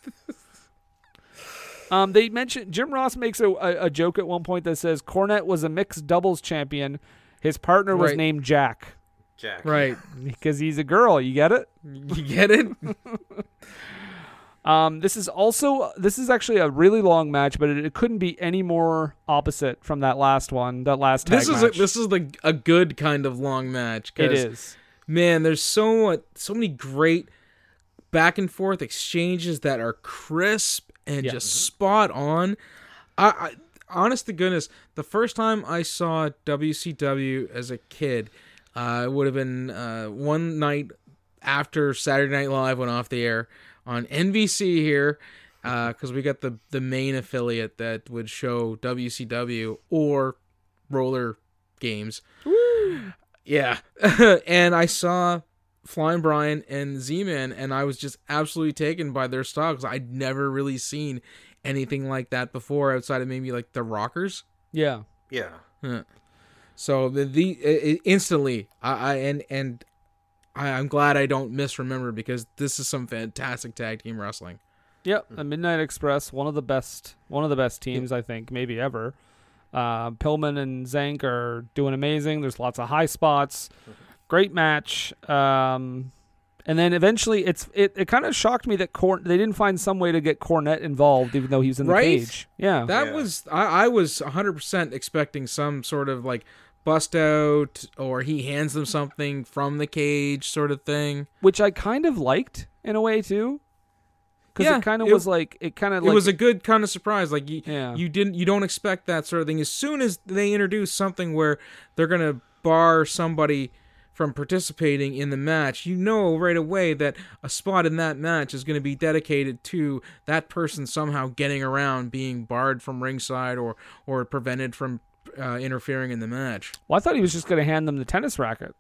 um, they mentioned Jim Ross makes a, a, a joke at one point that says Cornette was a mixed doubles champion. His partner was Right. named Jack Jack. Right. because he's a girl. You get it? You get it? Um, this is also this is actually a really long match, but it, it couldn't be any more opposite from that last one, that last tag this is a, this is the a good kind of long match. It is. Man, there's so much, so many great back and forth exchanges that are crisp and Yeah. just spot on. I, I honest to goodness, the first time I saw WCW as a kid, uh, it would have been uh, one night after Saturday Night Live went off the air on NBC here, because we got the the main affiliate that would show WCW or roller games. Yeah, and I saw Flying Brian and Z-Man, and I was just absolutely taken by their style because I'd never really seen anything like that before outside of maybe like the Rockers. Yeah. Yeah. So the the i- i- instantly, I, I and and I, I'm glad I don't misremember because this is some fantastic tag team wrestling. Yep, the Midnight Express, one of the best, one of the best teams I think maybe ever. Uh, Pillman and Zenk are doing amazing. There's lots of high spots, great match. Um, and then eventually, it's it, it kind of shocked me that Corn they didn't find some way to get Cornette involved, even though he was in the Right? cage. Yeah, That Yeah. was I, I was 100% expecting some sort of like bust out or he hands them something from the cage sort of thing. which I kind of liked in a way too, because Yeah, it kind of was like it kind of it was a good kind of surprise. Like you, Yeah. you didn't, you don't expect that sort of thing. As soon as they introduce something where they're gonna bar somebody from participating in the match, you know right away that a spot in that match is going to be dedicated to that person somehow getting around being barred from ringside or or prevented from uh, interfering in the match. well, I thought he was just going to hand them the tennis racket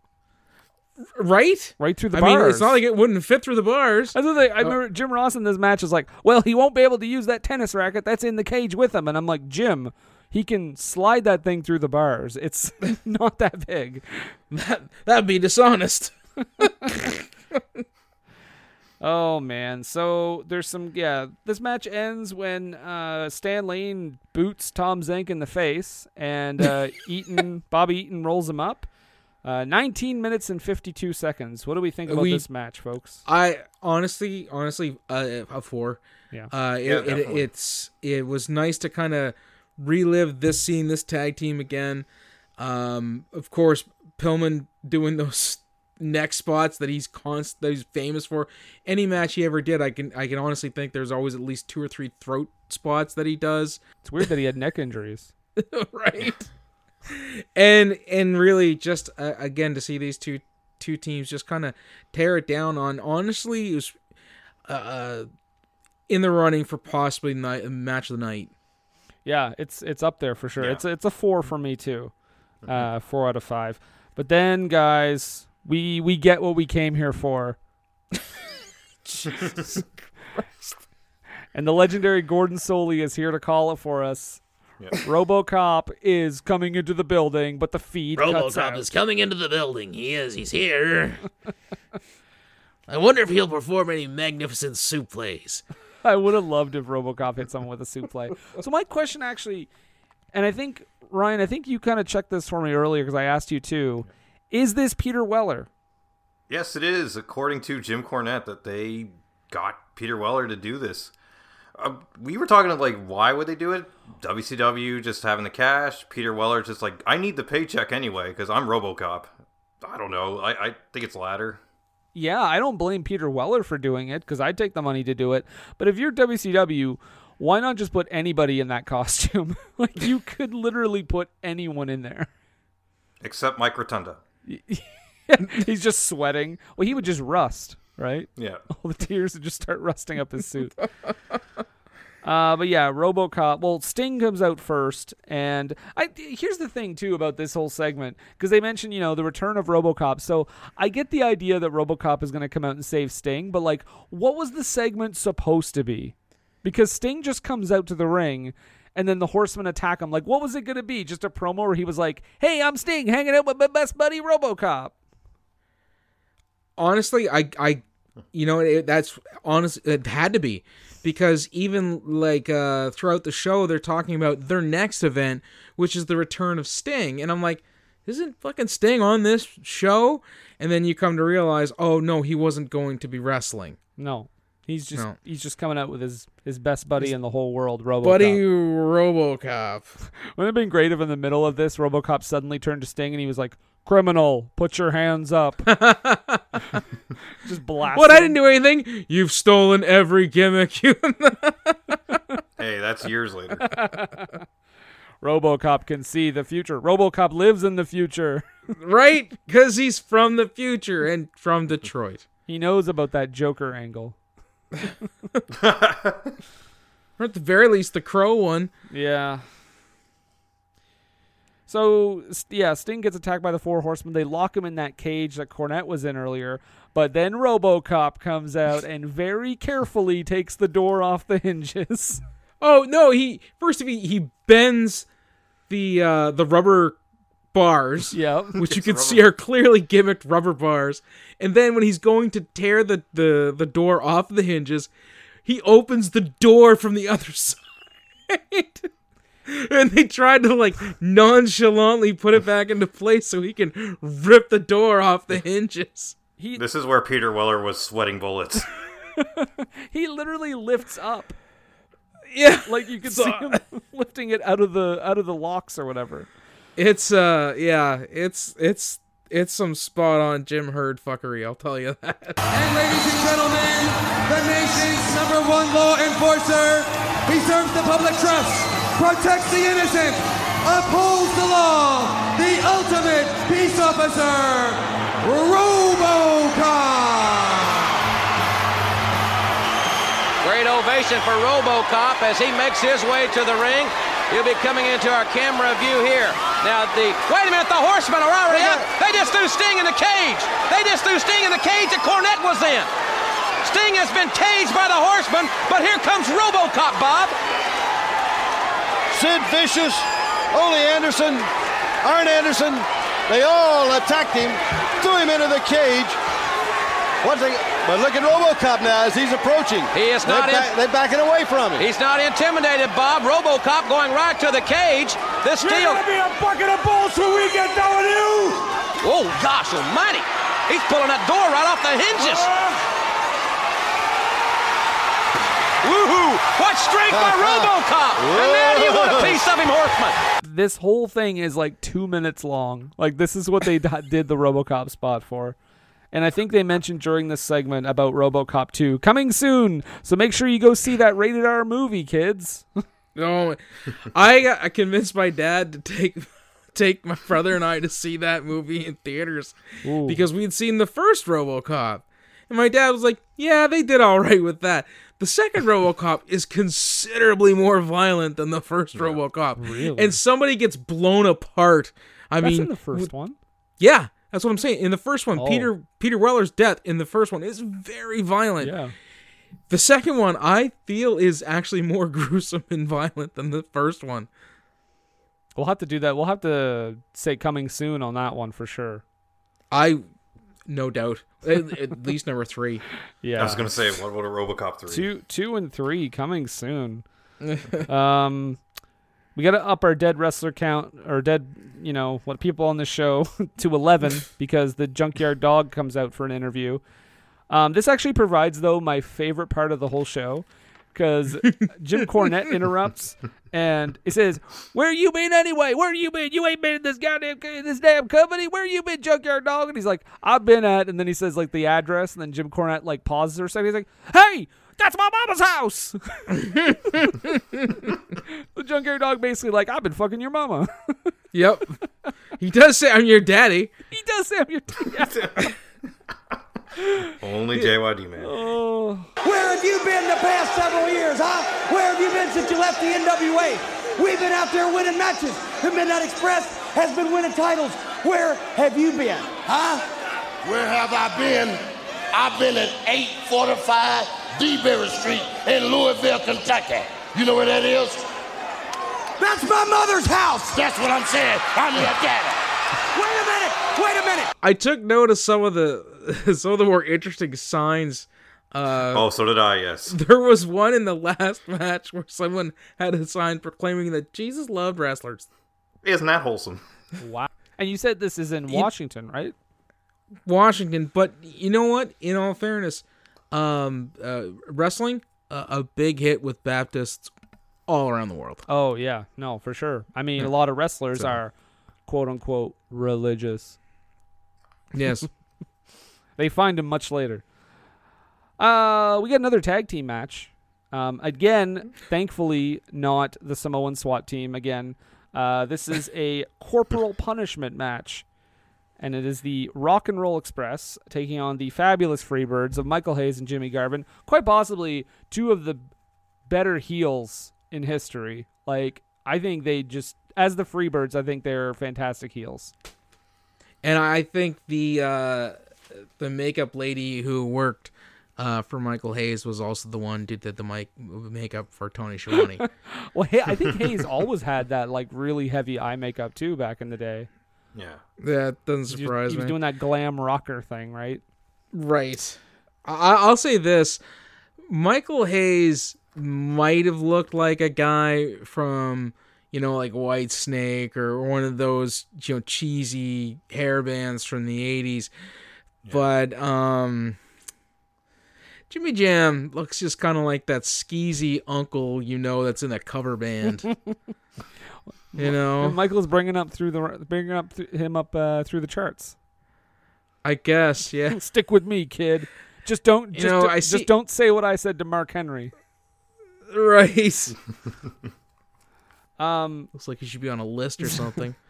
Right? right through the I bars. mean, it's not like it wouldn't fit through the bars. I, thought they, I remember Jim Ross in this match is like, "Well, he won't be able to use that tennis racket that's in the cage with him," and I'm like, "Jim, he can slide that thing through the bars. It's not that big." That that'd be dishonest. Oh man, so there's some yeah. This match ends when uh, Stan Lane boots Tom Zenk in the face, and uh, Eaton Bobby Eaton rolls him up. Uh, 19 minutes and 52 seconds. What do we think about We- this match, folks? I honestly, honestly, uh, a four. Yeah. Uh, it, Yeah, it, it's it was nice to kind of relive this scene, this tag team again. Um, of course, Pillman doing those neck spots that he's const that he's famous for. Any match he ever did, I can I can honestly think there's always at least two or three throat spots that he does. It's weird that he had neck injuries. right. And and really just uh, again to see these two two teams just kind of tear it down on honestly it was uh in the running for possibly night match of the night. Yeah, it's it's up there for sure. Yeah. It's it's a four for me too. Uh, four out of five. But then, guys, we we get what we came here for. And the legendary Gordon Solie is here to call it for us. Yeah. RoboCop is coming into the building, but the feed RoboCop out. is coming into the building. He is. He's here. I wonder if he'll perform any magnificent suplex. I would have loved if RoboCop hit someone with a suplex. So my question actually, and I think Ryan, I think you kind of checked this for me earlier because I asked you too. Is this Peter Weller? Yes, it is. According to Jim Cornette, that they got Peter Weller to do this. Uh, we were talking of like, why would they do it? WCW just having the cash. Peter Weller just like, I need the paycheck anyway because I'm RoboCop. I don't know. I, I think it's latter. Yeah, I don't blame Peter Weller for doing it because I'd take the money to do it. But if you're WCW, why not just put anybody in that costume? like you could literally put anyone in there. Except Mike Rotunda. He's just sweating. Well, he would just rust, right? Yeah. All the tears would just start rusting up his suit. Uh, but yeah, RoboCop. Well, Sting comes out first, and I here's the thing too about this whole segment because they mentioned you know the return of RoboCop. So I get the idea that RoboCop is going to come out and save Sting, but like, what was the segment supposed to be? Because Sting just comes out to the ring. And then the horsemen attack him. Like, what was it going to be? Just a promo where he was like, "Hey, I'm Sting, hanging out with my best buddy RoboCop." honestly, I, I, you know, it, that's honest. It had to be because even like uh, throughout the show, they're talking about their next event, which is the return of Sting, and I'm like, isn't fucking Sting on this show? And then you come to realize, oh no, he wasn't going to be wrestling. No, he's just No. he's just coming out with his his best buddy in the whole world, RoboCop. Buddy RoboCop. Wouldn't it have been great if in the middle of this, RoboCop suddenly turned to Sting and he was like, "Criminal, put your hands up." just blast. What? I didn't do anything. You've stolen every gimmick. You Hey, that's years later. RoboCop can see the future. RoboCop lives in the future. right? Because he's from the future and from Detroit. he knows about that Joker angle. Or at the very least, the Crow one. Yeah. So yeah, Sting gets attacked by the four horsemen. They lock him in that cage that Cornette was in earlier. But then RoboCop comes out and very carefully takes the door off the hinges. Oh no, he first of all he bends the uh the rubber bars. Yep. Which you can see are clearly gimmicked rubber bars. And then when he's going to tear the, the, the door off the hinges, he opens the door from the other side. and they tried to like nonchalantly put it back into place so he can rip the door off the hinges. He, This is where Peter Weller was sweating bullets. He literally lifts up, Yeah. like you can So- see him lifting it out of the out of the locks or whatever. It's uh yeah, it's it's it's some spot on Jim Herd fuckery, I'll tell you that. And ladies and gentlemen, the nation's number one law enforcer. He serves the public trust, protects the innocent, upholds the law, the ultimate peace officer, RoboCop. Great ovation for RoboCop as he makes his way to the ring. He'll be coming into our camera view here. Now the wait a minute, the Horsemen are already up. They just threw Sting in the cage. They just threw Sting in the cage that Cornette was in. Sting has been caged by the Horsemen, but here comes RoboCop, Bob. Sid Vicious, Ole Anderson, Arn Anderson, they all attacked him, threw him into the cage. One thing, but look at RoboCop now as he's approaching. He is not They're, in- back- they're backing away from him. He's not intimidated, Bob. RoboCop going right to the cage. This You're deal. gonna be a bucket of balls when we get done with you. Oh gosh almighty! He's pulling that door right off the hinges. Uh-huh. Woohoo! What strength by uh-huh. RoboCop! And then you want a piece of him, Horseman. This whole thing is like two minutes long. Like this is what they did the RoboCop spot for. And I think they mentioned during this segment about RoboCop 2 coming soon. So make sure you go see that rated R movie, kids. No, I got I convinced my dad to take take my brother and I to see that movie in theaters because we'd seen the first RoboCop, and my dad was like, "Yeah, they did all right with that." The second RoboCop is considerably more violent than the first RoboCop, Really? and somebody gets blown apart. I That's mean, in the first one. yeah, that's what I'm saying. In the first one, Oh. Peter Peter Weller's death in the first one is very violent. Yeah. The second one, I feel, is actually more gruesome and violent than the first one. We'll have to do that. We'll have to say coming soon on that one for sure. I, no doubt, at, at least number three. Yeah. I was gonna say, what about a RoboCop three? two two and three coming soon. um, we got to up our dead wrestler count or dead, you know, what people on the show to eleven because the junkyard dog comes out for an interview. Um, this actually provides though my favorite part of the whole show because Jim Cornette interrupts and he says, "Where you been anyway? Where you been? You ain't been in this goddamn this damn company. Where you been, junkyard dog?" And he's like, "I've been at," and then he says like the address, and then Jim Cornette like pauses for a second. He's like, "Hey." That's my mama's house. the junkyard dog basically like I've been fucking your mama. Yep. he does say, I'm your daddy. he does say I'm your daddy. Only JYD man. Oh, Where have you been the past several years, huh? Where have you been since you left the NWA? We've been out there winning matches. The Midnight Express has been winning titles. Where have you been, huh? Where have I been? I've been at 845 DeBerry Street in Louisville, Kentucky. You know where that is? That's my mother's house. That's what I'm saying. I'm your daddy. Wait a minute. Wait a minute. I took note of some of the some of the more interesting signs. Uh, oh, so did I. Yes. there was one in the last match where someone had a sign proclaiming that Jesus loved wrestlers. Isn't that wholesome? wow. And you said this is in Washington, right? Washington, but you know what? In all fairness, um, uh, wrestling uh, a big hit with Baptists all around the world. Oh yeah, no, for sure. I mean, a lot of wrestlers So- are quote unquote religious. Yes. They find him much later. Uh, we got another tag team match. Um, again, thankfully, not the Samoan SWAT team. Again, uh, this is a corporal punishment match, and it is the Rock and Roll Express taking on the fabulous Freebirds of Michael Hayes and Jimmy Garvin. Quite possibly two of the better heels in history. Like, I think they just as the Freebirds, I think they're fantastic heels. And I think the uh, the makeup lady who worked uh, for Michael Hayes was also the one who did the mic- makeup for Tony Schiavone. Well, hey, I think Hayes always had that like really heavy eye makeup too back in the day. Yeah. that doesn't He was- surprise he me. was doing that glam rocker thing, right? Right. I- I'll say this: Michael Hayes might have looked like a guy from you know like Whitesnake or one of those you know cheesy hair bands from the '80s, but um. Jimmy Jam looks just kind of like that skeezy uncle you know that's in a cover band. you know, And Michael's bringing up through the bringing up th- him up uh, through the charts. I guess, yeah. Stick with me, kid. Just don't. You Just, know, don't- I just don't say what I said to Mark Henry. Right. Um, Looks like he should be on a list or something.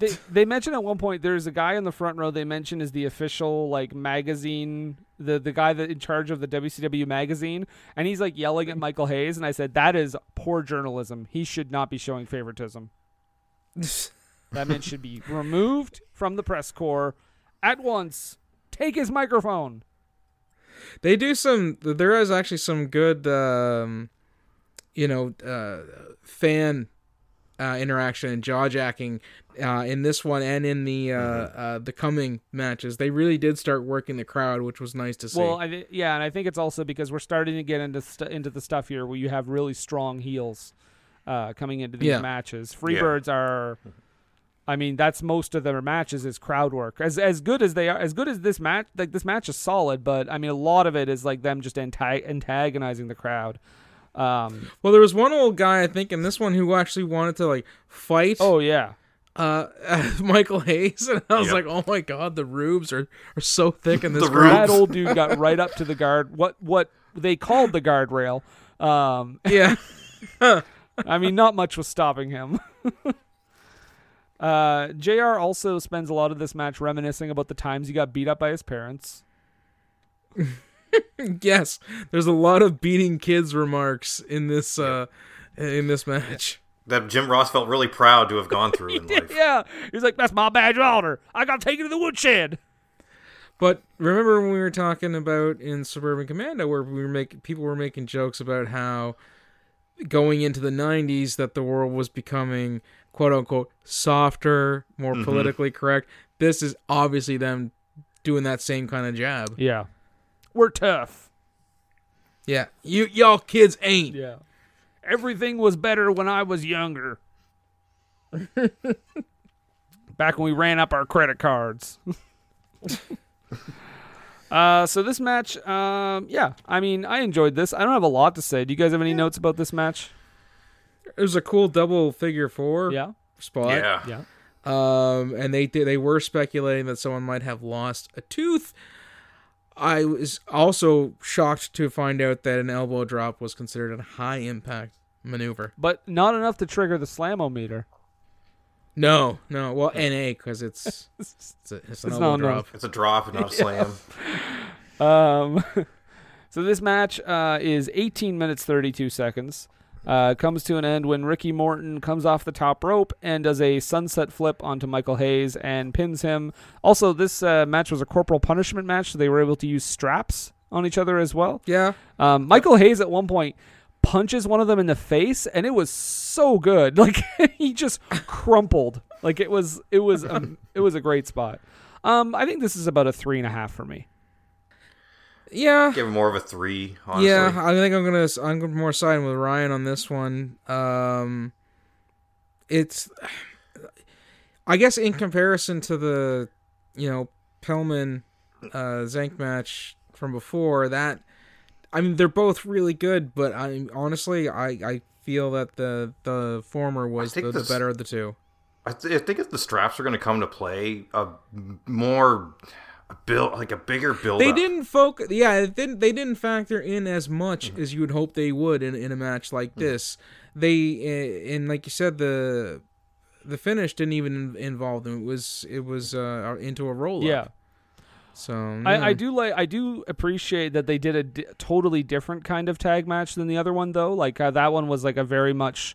they they mentioned at one point there's a guy in the front row they mentioned is the official like magazine the the guy that in charge of the WCW magazine and he's like yelling at Michael Hayes and I said that is poor journalism. He should not be showing favoritism. that man should be removed from the press corps at once. Take his microphone. They do some. There is actually some good, um, you know, uh, fan uh, interaction and jaw jacking uh, in this one and in the uh, uh, the coming matches. They really did start working the crowd, which was nice to see. Well, I thi- yeah, and I think it's also because we're starting to get into st- into the stuff here where you have really strong heels uh, coming into these Yeah. matches. Freebirds are, I mean, that's most of their matches is crowd work. As as good as they are, as good as this match, like this match is solid, but I mean, a lot of it is like them just anta- antagonizing the crowd. Um, well, there was one old guy I think in this one who actually wanted to like fight. oh yeah, uh, Michael Hayes, and I was Yep. like, oh my god, the rubes are are so thick in this The crowd. that old dude got right up to the guard. What what they called the guardrail. Um, Yeah. I mean, not much was stopping him. uh, JR also spends a lot of this match reminiscing about the times he got beat up by his parents. yes, there's a lot of beating kids remarks in this uh in this match. That Jim Ross felt really proud to have gone through in life. yeah, he's like, "That's my badge of honor. I got taken to the woodshed." But remember when we were talking about in Suburban Commando where we were making people were making jokes about how going into the 90s that the world was becoming quote unquote softer, more politically correct. This is obviously them doing that same kind of jab. Yeah, we're tough. Yeah. You y'all kids ain't. Yeah, everything was better when I was younger. Back when we ran up our credit cards. Uh, so this match, um, yeah, I mean, I enjoyed this. I don't have a lot to say. Do you guys have any notes about this match? It was a cool double figure four Yeah, spot. Yeah. yeah. Um, and they they were speculating that someone might have lost a tooth. I was also shocked to find out that an elbow drop was considered a high impact maneuver. but not enough to trigger the slamometer. No, no. Well, NA because it's it's, a, it's an It's elbow not enough. drop. It's a drop, not a slam. Um, so this match uh, is 18 minutes 32 seconds. Uh, comes to an end when Ricky Morton comes off the top rope and does a sunset flip onto Michael Hayes and pins him. Also, this uh, match was a corporal punishment match, so they were able to use straps on each other as well. Yeah. Um, Michael Hayes at one point punches one of them in the face, and it was so good. Like he just crumpled. Like it was, it was, um, it was a great spot. Um, I think this is about a three and a half for me. Yeah. Give him more of a three, honestly. Yeah, I think I'm gonna I'm gonna more siding with Ryan on this one. Um, it's, I guess, in comparison to the, you know, Pillman, uh, Zenk match from before, that, I mean, they're both really good, but I honestly, I I feel that the the former was the, the better of the two. I, th- I think if the straps are going to come to play, a more build, like a bigger build. They didn't focus. Yeah, it didn't. They didn't factor in as much as you would hope they would in, in a match like this. They uh, and like you said, the the finish didn't even involve them. It was it was uh, into a roll. Yeah. So I, yeah. I do like I do appreciate that they did a di- totally different kind of tag match than the other one though. Like uh, that one was like a very much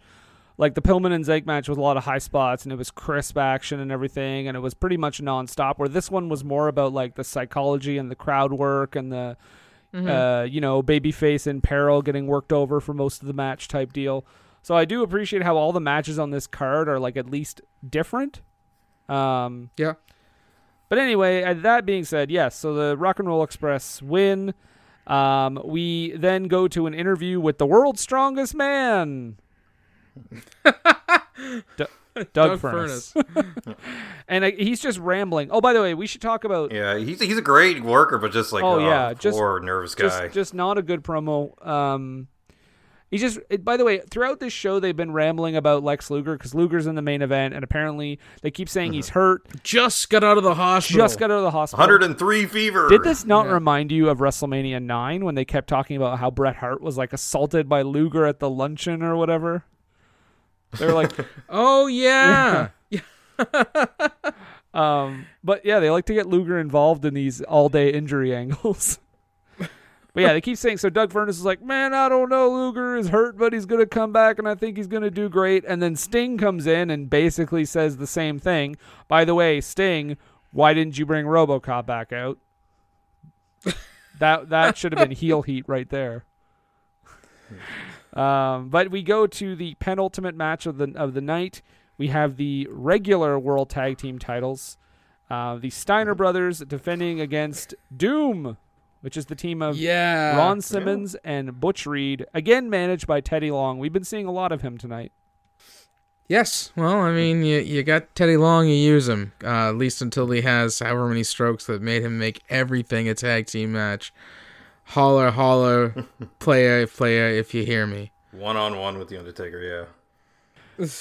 like the Pillman and Zeke match was a lot of high spots and it was crisp action and everything and it was pretty much nonstop. Where this one was more about like the psychology and the crowd work and the uh, you know babyface in peril getting worked over for most of the match type deal. So I do appreciate how all the matches on this card are like at least different. Um, Yeah. but anyway, uh, that being said, yes. So the Rock and Roll Express win. Um, we then go to an interview with the world's strongest man, D- Doug, Doug Furnas, and uh, he's just rambling. Oh, by the way, we should talk about Yeah, he's he's a great worker, but just like Oh, oh, yeah, just- poor nervous guy. just just not a good promo. Um, he just. It, by the way, throughout this show, they've been rambling about Lex Luger because Luger's in the main event, and apparently they keep saying he's hurt. Just got out of the hospital. Just got out of the hospital. 103 fever. Did this not remind you of WrestleMania 9 when they kept talking about how Bret Hart was like assaulted by Luger at the luncheon or whatever? They were like, Oh yeah. um, but yeah, they like to get Luger involved in these all day injury angles. but yeah, they keep saying so. Doug Furnas is like, man, I don't know. Luger is hurt, but he's gonna come back, and I think he's gonna do great. And then Sting comes in and basically says the same thing. By the way, Sting, why didn't you bring RoboCop back out? that that should have been heel heat right there. Um, but we go to the penultimate match of the of the night. We have the regular World Tag Team titles. Uh, the Steiner brothers defending against Doom, which is the team of Yeah. Ron Simmons and Butch Reed, again managed by Teddy Long. We've been seeing a lot of him tonight. Yes. Well, I mean, you you got Teddy Long, you use him uh, at least until he has however many strokes that made him make everything a tag team match. Holler, holler, player, player, if you hear me. One on one with the Undertaker. Yeah.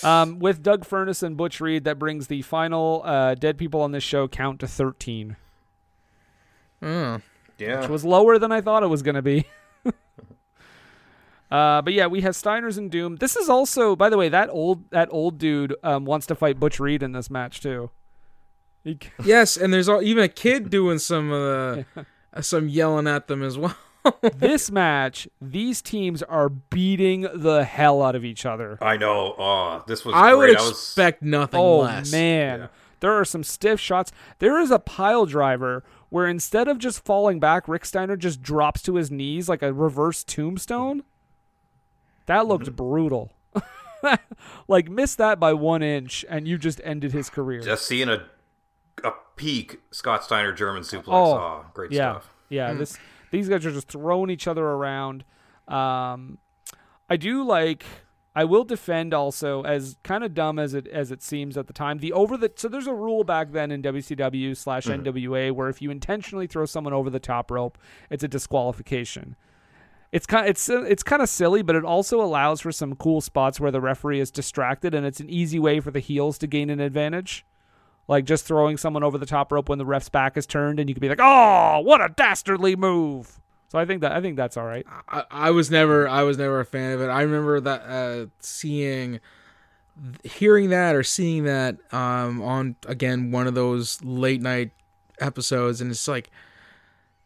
Um, with Doug Furnas and Butch Reed, that brings the final uh, dead people on this show count to 13, Oh. Yeah. which was lower than I thought it was going to be. Uh, but yeah, we have Steiners and Doom. This is also, by the way, that old that old dude um, wants to fight Butch Reed in this match too. He, Yes, and there's all, even a kid doing some uh, some yelling at them as well. this match, these teams are beating the hell out of each other. I know. Oh, this was. I would great. I was- expect nothing Oh less. man, Yeah. there are some stiff shots. There is a pile driver where instead of just falling back, Rick Steiner just drops to his knees like a reverse tombstone. That looked Mm-hmm. brutal. like missed that by one inch, and you just ended his career. just seeing a a peak Scott Steiner German suplex. Oh, Oh, great yeah, stuff. yeah. This these guys are just throwing each other around. Um, I do like. I will defend also as kind of dumb as it as it seems at the time. The over the so there's a rule back then in WCW slash NWA where if you intentionally throw someone over the top rope, it's a disqualification. It's kind it's it's kind of silly, but it also allows for some cool spots where the referee is distracted, and it's an easy way for the heels to gain an advantage. Like just throwing someone over the top rope when the ref's back is turned, and you could be like, "Oh, what a dastardly move!" So I think that I think that's all right. I, I was never I was never a fan of it. I remember that uh, seeing hearing that or seeing that um, on again one of those late night episodes and it's like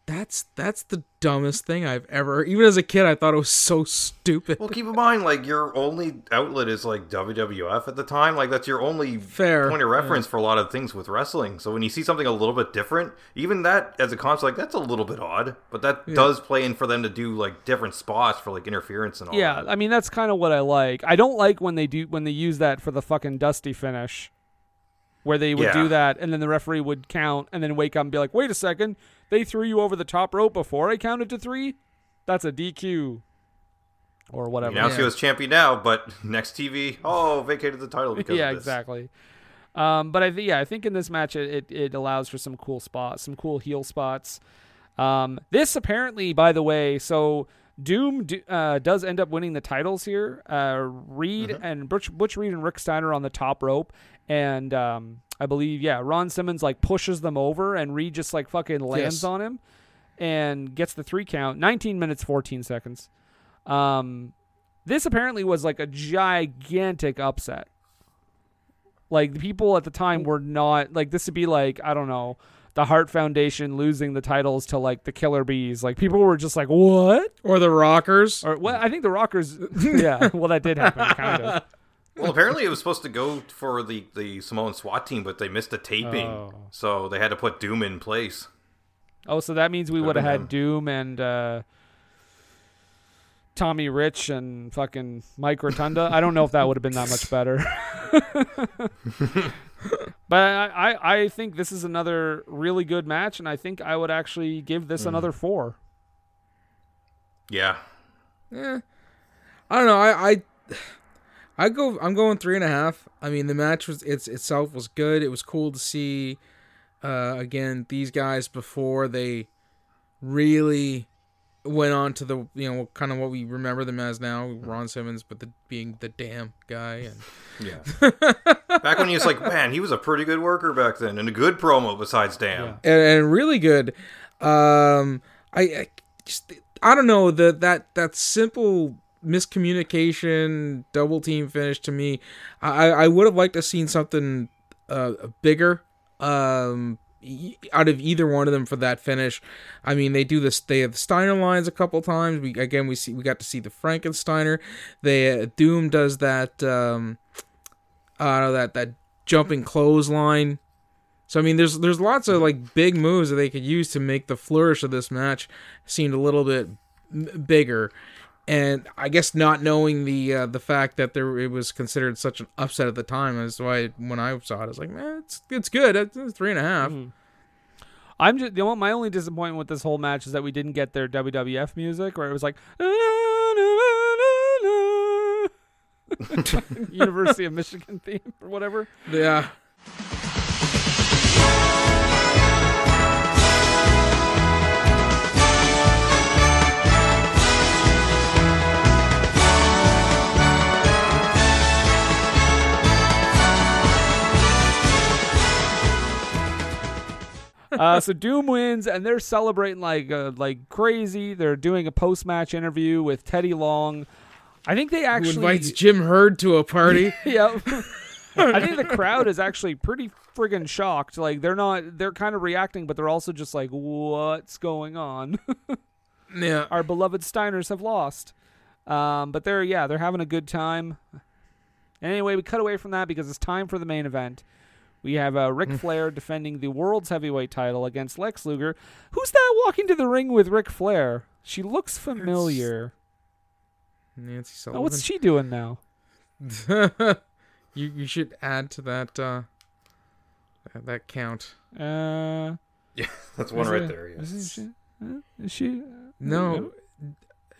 that's that's the dumbest thing I've ever even as a kid I thought it was so stupid. Well, keep in mind, like your only outlet is like WWF at the time. Like that's your only Fair, point of reference for a lot of things with wrestling. So when you see something a little bit different, even that as a concept, like that's a little bit odd. But that does play in for them to do like different spots for like interference and all. Yeah, that. I mean that's kind of what I like. I don't like when they do when they use that for the fucking dusty finish, where they would Yeah. do that and then the referee would count and then wake up and be like, "Wait a second, they threw you over the top rope before I counted to three. That's a DQ." Or whatever. Now he was champion now, but next TV, oh, vacated the title because yeah, of this. exactly. Um, but I think yeah, I think in this match it, it, it allows for some cool spots, some cool heel spots. Um, this apparently, by the way, so Doom do, uh, does end up winning the titles here. Uh, Reed Mm-hmm. and Butch, Butch Reed and Rick Steiner on the top rope, and um, I believe yeah, Ron Simmons like pushes them over, and Reed just like fucking lands Yes. on him, and gets the three count. Nineteen minutes fourteen seconds. Um, this apparently was like a gigantic upset. Like the people at the time were not like this would be like I don't know the Hart Foundation losing the titles to like the Killer Bees. Like people were just like what? Or the Rockers. Or well, I think the Rockers. yeah, well that did happen kind of. Well, apparently it was supposed to go for the the Samoan SWAT team, but they missed the taping, Oh. so they had to put Doom in place. Oh, so that means we would have had him. Doom and uh, Tommy Rich and fucking Mike Rotunda. I don't know if that would have been that much better. but I, I, I think this is another really good match, and I think I would actually give this Hmm. another four. Yeah, Yeah. I don't know. I, I I go. I'm going three and a half. I mean, the match was it's itself was good. It was cool to see. Uh, again, these guys before they really went on to the you know kind of what we remember them as now, Ron Simmons, but the being the damn guy and yeah. back when he was like, man, he was a pretty good worker back then, and a good promo besides damn. and, and really good. Um, I, I just I don't know the that that simple miscommunication double team finish to me. I I would have liked to seen something uh bigger. Um. Out of either one of them for that finish, I mean they do this. They have Steiner lines a couple times. We again we see we got to see the Frankensteiner. They uh, Doom does that. Um, I don't know that that jumping clothesline. So I mean, there's there's lots of like big moves that they could use to make the flourish of this match seem a little bit bigger. And I guess not knowing the uh, the fact that there it was considered such an upset at the time is why when I saw it, I was like, man, it's it's good. It's, it's three and a half. I'm just the only, my only disappointment with this whole match is that we didn't get their WWF music, where it was like University of Michigan theme or whatever. Yeah. uh, so Doom wins, and they're celebrating like uh, like crazy. They're doing a post match interview with Teddy Long. I think they Who actually invites Jim Herd to a party? yep. I think the crowd is actually pretty friggin' shocked. Like they're not they're kind of reacting, but they're also just like, What's going on? yeah. Our beloved Steiners have lost. Um, but they're yeah, they're having a good time. Anyway, we cut away from that because it's time for the main event. We have uh, Ric Flair defending the world's heavyweight title against Lex Luger. Who's that walking to the ring with Ric Flair? She looks familiar. Nancy Oh, what's she doing now? you you should add to that uh that- that count. Uh, Yeah, that's one right it- there. Yeah. Is she? uh, Is she? No,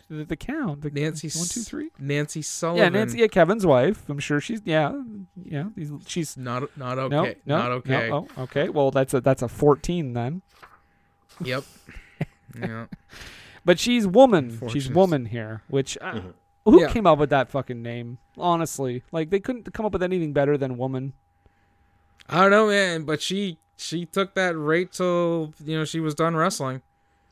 The, the count. The, Nancy One, two, S- three. Nancy Sullivan. Yeah, Nancy. Yeah, Kevin's wife. I'm sure she's. Yeah, yeah. She's Not not okay. no, not okay. No, oh, okay. Well, that's a that's a 14 then. Yep. yeah. But she's woman. She's woman here. Which uh, who Yeah. came up with that fucking name? Honestly, like they couldn't come up with anything better than woman. I don't know, man, but she she took that right till you know she was done wrestling.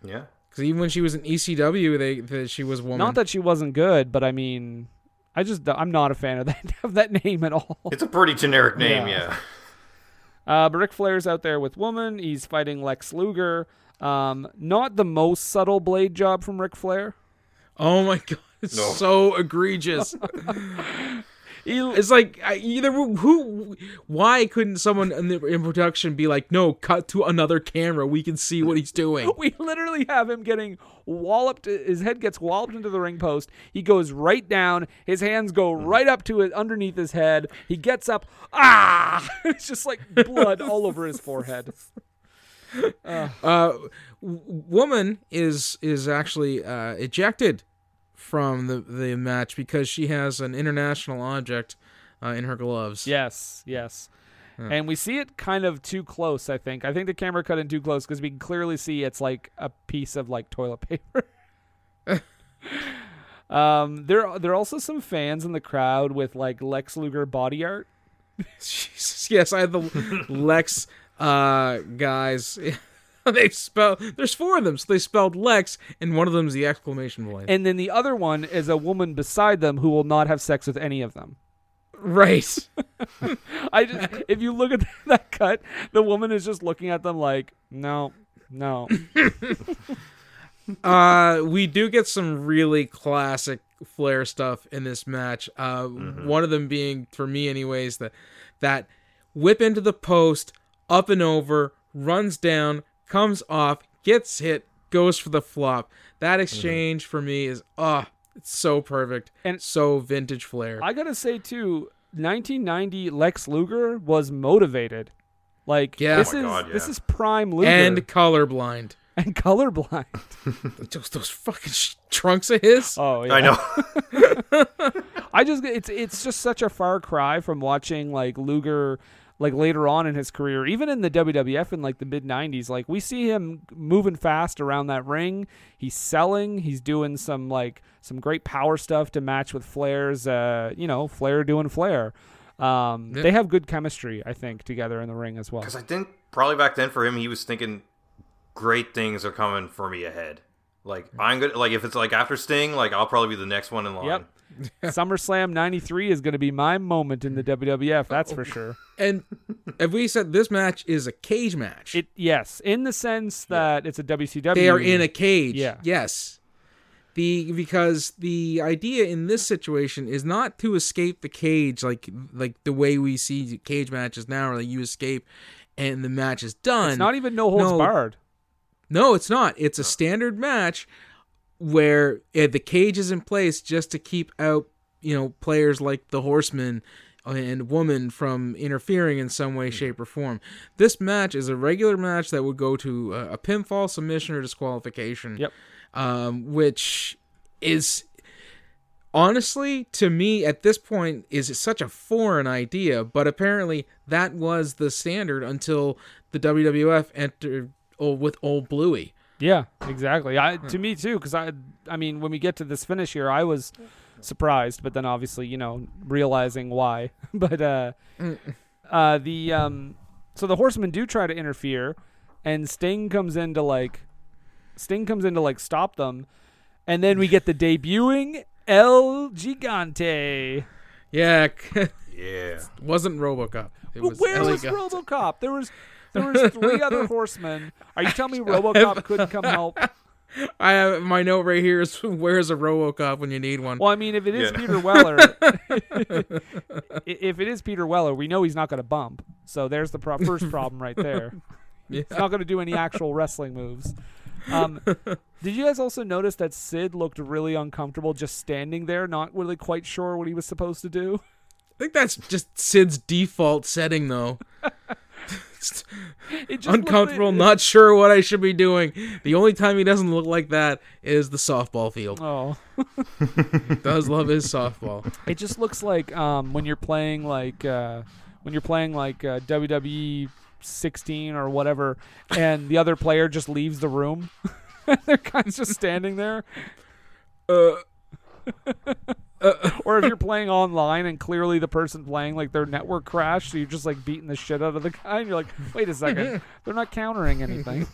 Yeah. Because even when she was in ECW, they, they she was woman. Not that she wasn't good, but I mean, I just I'm not a fan of that of that name at all. It's a pretty generic name, Yeah. yeah. Uh, but Ric Flair's out there with woman. He's fighting Lex Luger. Um, not the most subtle blade job from Ric Flair. oh my god, it's No. so egregious. It's like either who, why couldn't someone in, the, in production be like, no, cut to another camera, we can see what he's doing. we literally have him getting walloped. His head gets walloped into the ring post. He goes right down. His hands go right up to it underneath his head. He gets up. Ah! it's just like blood all over his forehead. uh, w- woman is is actually uh, ejected from the the match because she has an international object uh, in her gloves. Yes, yes. And we see it kind of too close, I think. I think the camera cut in too close because we can clearly see it's like a piece of like toilet paper. um, there, there are also some fans in the crowd with like Lex Luger body art. Jesus, yes, I have the Lex uh, guys. they spell there's four of them, so they spelled Lex, and one of them is the exclamation point. And then the other one is a woman beside them who will not have sex with any of them. right. I just, if you look at that cut, the woman is just looking at them like, no, no. uh, we do get some really classic Flair stuff in this match. Uh, Mm-hmm. One of them being, for me, anyways, that that whip into the post, up and over, runs down, comes off, gets hit, goes for the flop. That exchange for me is ah, it's so perfect And- and so vintage Flair. I gotta say too, 1990 Lex Luger was motivated. Like Yeah. this Oh is God, this is prime Luger and colorblind. and colorblind. Those, those fucking sh- trunks of his. Oh yeah, I know. I just it's it's just such a far cry from watching like Luger like later on in his career, even in the WWF in like the mid '90s. Like we see him moving fast around that ring. He's selling. He's doing some like some great power stuff to match with Flair's. Uh, you know, Flair doing Flair. Um, Yeah. They have good chemistry, I think, together in the ring as well. Because I think probably back then for him, he was thinking great things are coming for me ahead. Like I'm good. Like if it's like after Sting, like I'll probably be the next one in line. Yep. SummerSlam '93 is going to be my moment in the WWF. That's for oh. sure. And if we said this match is a cage match, It yes, in the sense that it's a WCW. they are in a cage. Yeah. Yes. The because the idea in this situation is not to escape the cage like like the way we see cage matches now, where like you escape and the match is done. It's not even no holds No. barred. No, it's not. It's a standard match where uh, the cage is in place just to keep out, you know, players like the Horseman and Woman from interfering in some way, shape, or form. This match is a regular match that would go to a, a pinfall, submission, or disqualification. Yep. Um, which is honestly to me at this point is such a foreign idea but apparently that was the standard until the WWF entered oh, with old Bluey Yeah, exactly. I to me too, because I I mean when we get to this finish here, I was surprised, but then obviously you know realizing why. but uh, uh, the um, so the Horsemen do try to interfere, and Sting comes in to like, Sting comes in to like stop them, and then we get the debuting El Gigante. yeah Yeah. wasn't RoboCop it But was where was El Gigante. RoboCop? There was there was three other horsemen. Are you telling me RoboCop couldn't come help? I have my note right here is where's a RoboCop when you need one Well, I mean, if it is Yeah. Peter Weller, if it is Peter Weller, we know he's not going to bump. So there's the pro- first problem right there. He's not going to do any actual wrestling moves. Um, did you guys also notice that Sid looked really uncomfortable just standing there, not really quite sure what he was supposed to do? I think that's just Sid's default setting though It just looked- uncomfortable not sure what I should be doing the only time he doesn't look like that is the softball field Oh, does love his softball it just looks like um, when you're playing like uh, when you're playing like uh, WWE 16 or whatever, and the other player just leaves the room. They're kind of just standing there. uh or if you're playing online and clearly the person playing like their network crashed, so you're just like beating the shit out of the guy, and you're like, wait a second, they're not countering anything.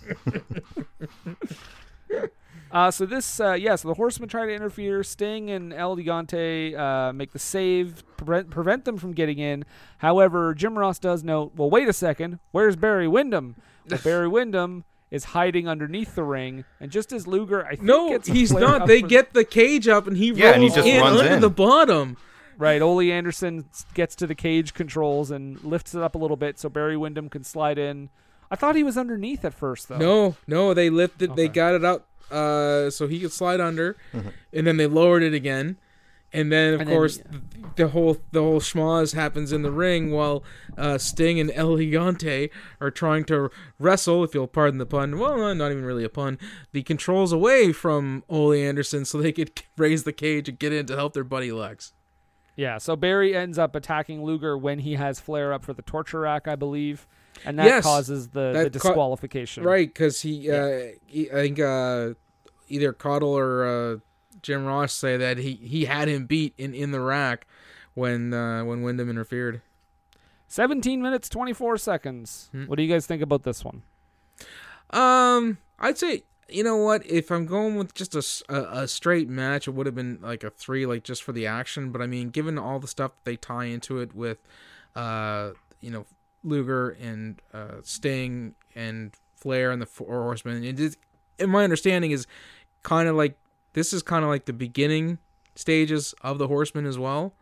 uh, so this, uh, yeah, so the Horsemen try to interfere. Sting and El Gigante uh, make the save, prevent, prevent them from getting in. However, Jim Ross does note, well, wait a second, where's Barry Windham? Well, Barry Windham is hiding underneath the ring, and just as Luger, I think no gets a he's not they for- get the cage up and he Yeah, and he rolls just in runs under in. the bottom Right, Ole Anderson gets to the cage controls and lifts it up a little bit so Barry Windham can slide in. I thought he was underneath at first, though. No, no, they lifted. They got it up uh, so he could slide under, Mm-hmm. and then they lowered it again, and then of And then, course yeah. th- the whole the whole schmoz happens in the ring while uh, Sting and El Gigante are trying to wrestle, if you'll pardon the pun. Well, not even really a pun. The controls away from Ole Anderson so they could raise the cage and get in to help their buddy Lex. Yeah, so Barry ends up attacking Luger when he has Flair up for the torture rack, I believe, and that Yes, causes the, the that ca- disqualification. Right, because he, uh, he, I think uh, either Caudle or uh, Jim Ross say that he, he had him beat in, in the rack when uh, when Windham interfered. 17 minutes, 24 seconds. Hmm. What do you guys think about this one? Um, I'd say you know what if I'm going with just a a straight match, it would have been like a three, like just for the action. But I mean, given all the stuff they tie into it with, uh, you know, Luger and uh, Sting and Flair and the Four Horsemen, it is, and my understanding is kind of like this is kind of like the beginning stages of the Horsemen as well,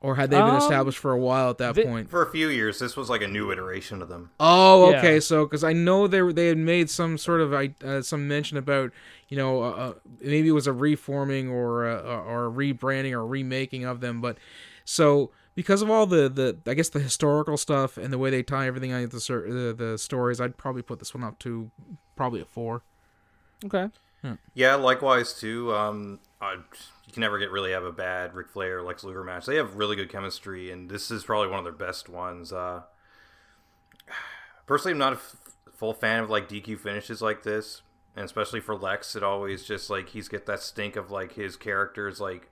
or had they been Um, established for a while at that the- point? For a few years, this was like a new iteration of them. Oh, Yeah. okay. So, because I know they were, they had made some sort of I- uh, some mention about you know uh, uh, maybe it was a reforming or a, or a rebranding or remaking of them, but so because of all the the I guess the historical stuff and the way they tie everything into the cer- the, the stories, I'd probably put this one up to probably a four. Okay. Yeah, likewise too. Um, I, you can never get really have a bad Ric Flair Lex Luger match. They have really good chemistry, and this is probably one of their best ones. Uh, personally, I'm not a f- full fan of like DQ finishes like this, and especially for Lex, it always just like he's get that stink of like his characters like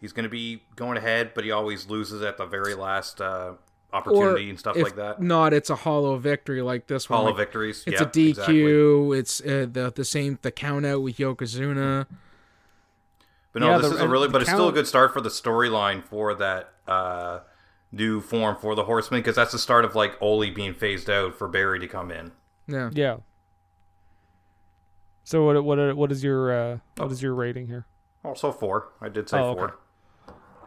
he's going to be going ahead, but he always loses at the very last uh, opportunity and stuff if like that. Not, it's a hollow victory like this one. Hollow like, victories. It's yeah, a DQ. exactly. It's uh, the the same the count out with Yokozuna. But no, Yeah, this the- is a really, the but it's still a good start for the storyline for that uh, new form for the Horsemen because that's the start of like Ole being phased out for Barry to come in. Yeah. Yeah. So what what what is your uh, what is your rating here? Also four. I did say Oh, okay.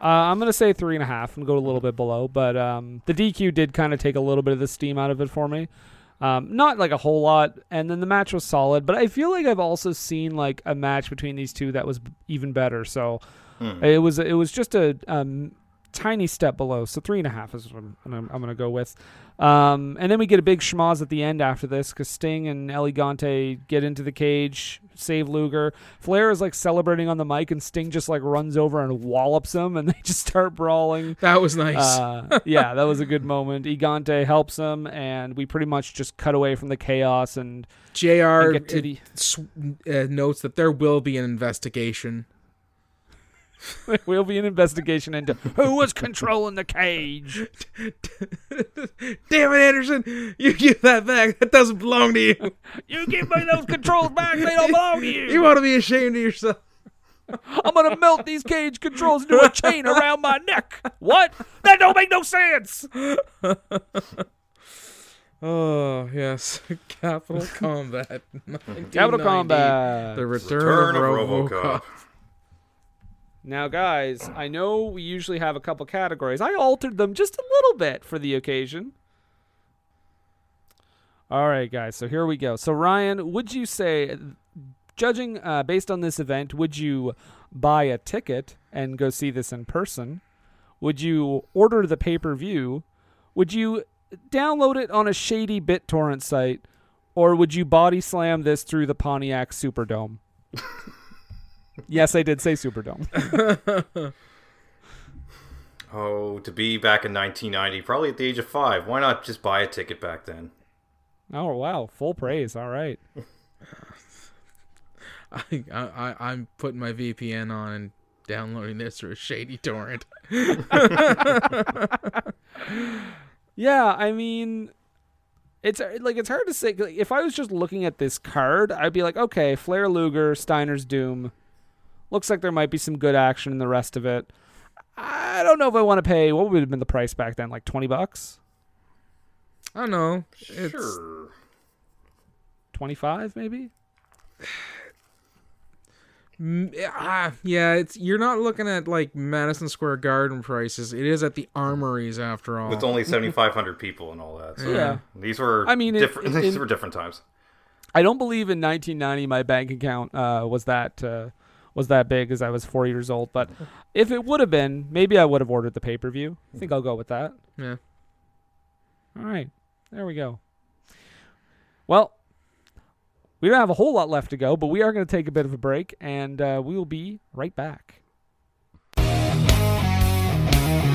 Uh, I'm gonna say three and a half and go a little bit below, but um, the DQ did kind of take a little bit of the steam out of it for me. Um, not like a whole lot, and then the match was solid. But I feel like I've also seen like a match between these two that was b- even better. So it was it was just a um, tiny step below. So three and a half is what I'm, I'm, I'm gonna go with. Um, and then we get a big schmoz at the end after this because Sting and El Gigante get into the cage, save Luger. Flair is like celebrating on the mic, and Sting just like runs over and wallops him, and they just start brawling. That was nice. Uh, yeah, that was a good moment. Gigante helps him, and we pretty much just cut away from the chaos and Jr. get to the- uh, notes that there will be an investigation. will be an investigation into who was controlling the cage. Damn it, Anderson! You give that back. That doesn't belong to you. You give me those controls back; they don't belong to you. You ought to be ashamed of yourself. I'm gonna melt these cage controls into a chain around my neck. What? That don't make no sense. Oh yes, Capital Combat. Capital Combat. The return, Turn of of RoboCop. RoboCop. Now, guys, I know we usually have a couple categories. I altered them just a little bit for the occasion. All right, guys. So here we go. So Ryan, would you say, judging uh, based on this event, would you buy a ticket and go see this in person? Would you order the pay per view? Would you download it on a shady BitTorrent site, or would you body slam this through the Pontiac Superdome? yes, I did say Superdome. Oh, to be back in 1990, probably at the age of five. Why not just buy a ticket back then? oh wow, full praise. All right. I, I, I'm putting my VPN on and downloading this through a shady torrent. Yeah, I mean, it's uh, like it's hard to say. like, If I was just looking at this card, I'd be like, okay, Flair Luger, Steiner's Doom. Looks like there might be some good action in the rest of it. I don't know if I want to pay. What would have been the price back then? Like twenty bucks, I don't know. It's, Sure. twenty five, maybe. Ah, yeah, it's you're not looking at like Madison Square Garden prices. It is at the armories after all. With only 7,500 people and all that. So Yeah. These were I mean, different. it- these in- were different times. I don't believe in 1990 my bank account uh, was that uh, was that big as I was four years old. But if it would have been, maybe I would have ordered the pay per view. I think I'll go with that. yeah. All right, there we go. Well, we don't have a whole lot left to go, but we are going to take a bit of a break, and uh, we will be right back.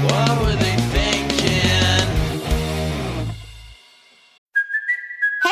What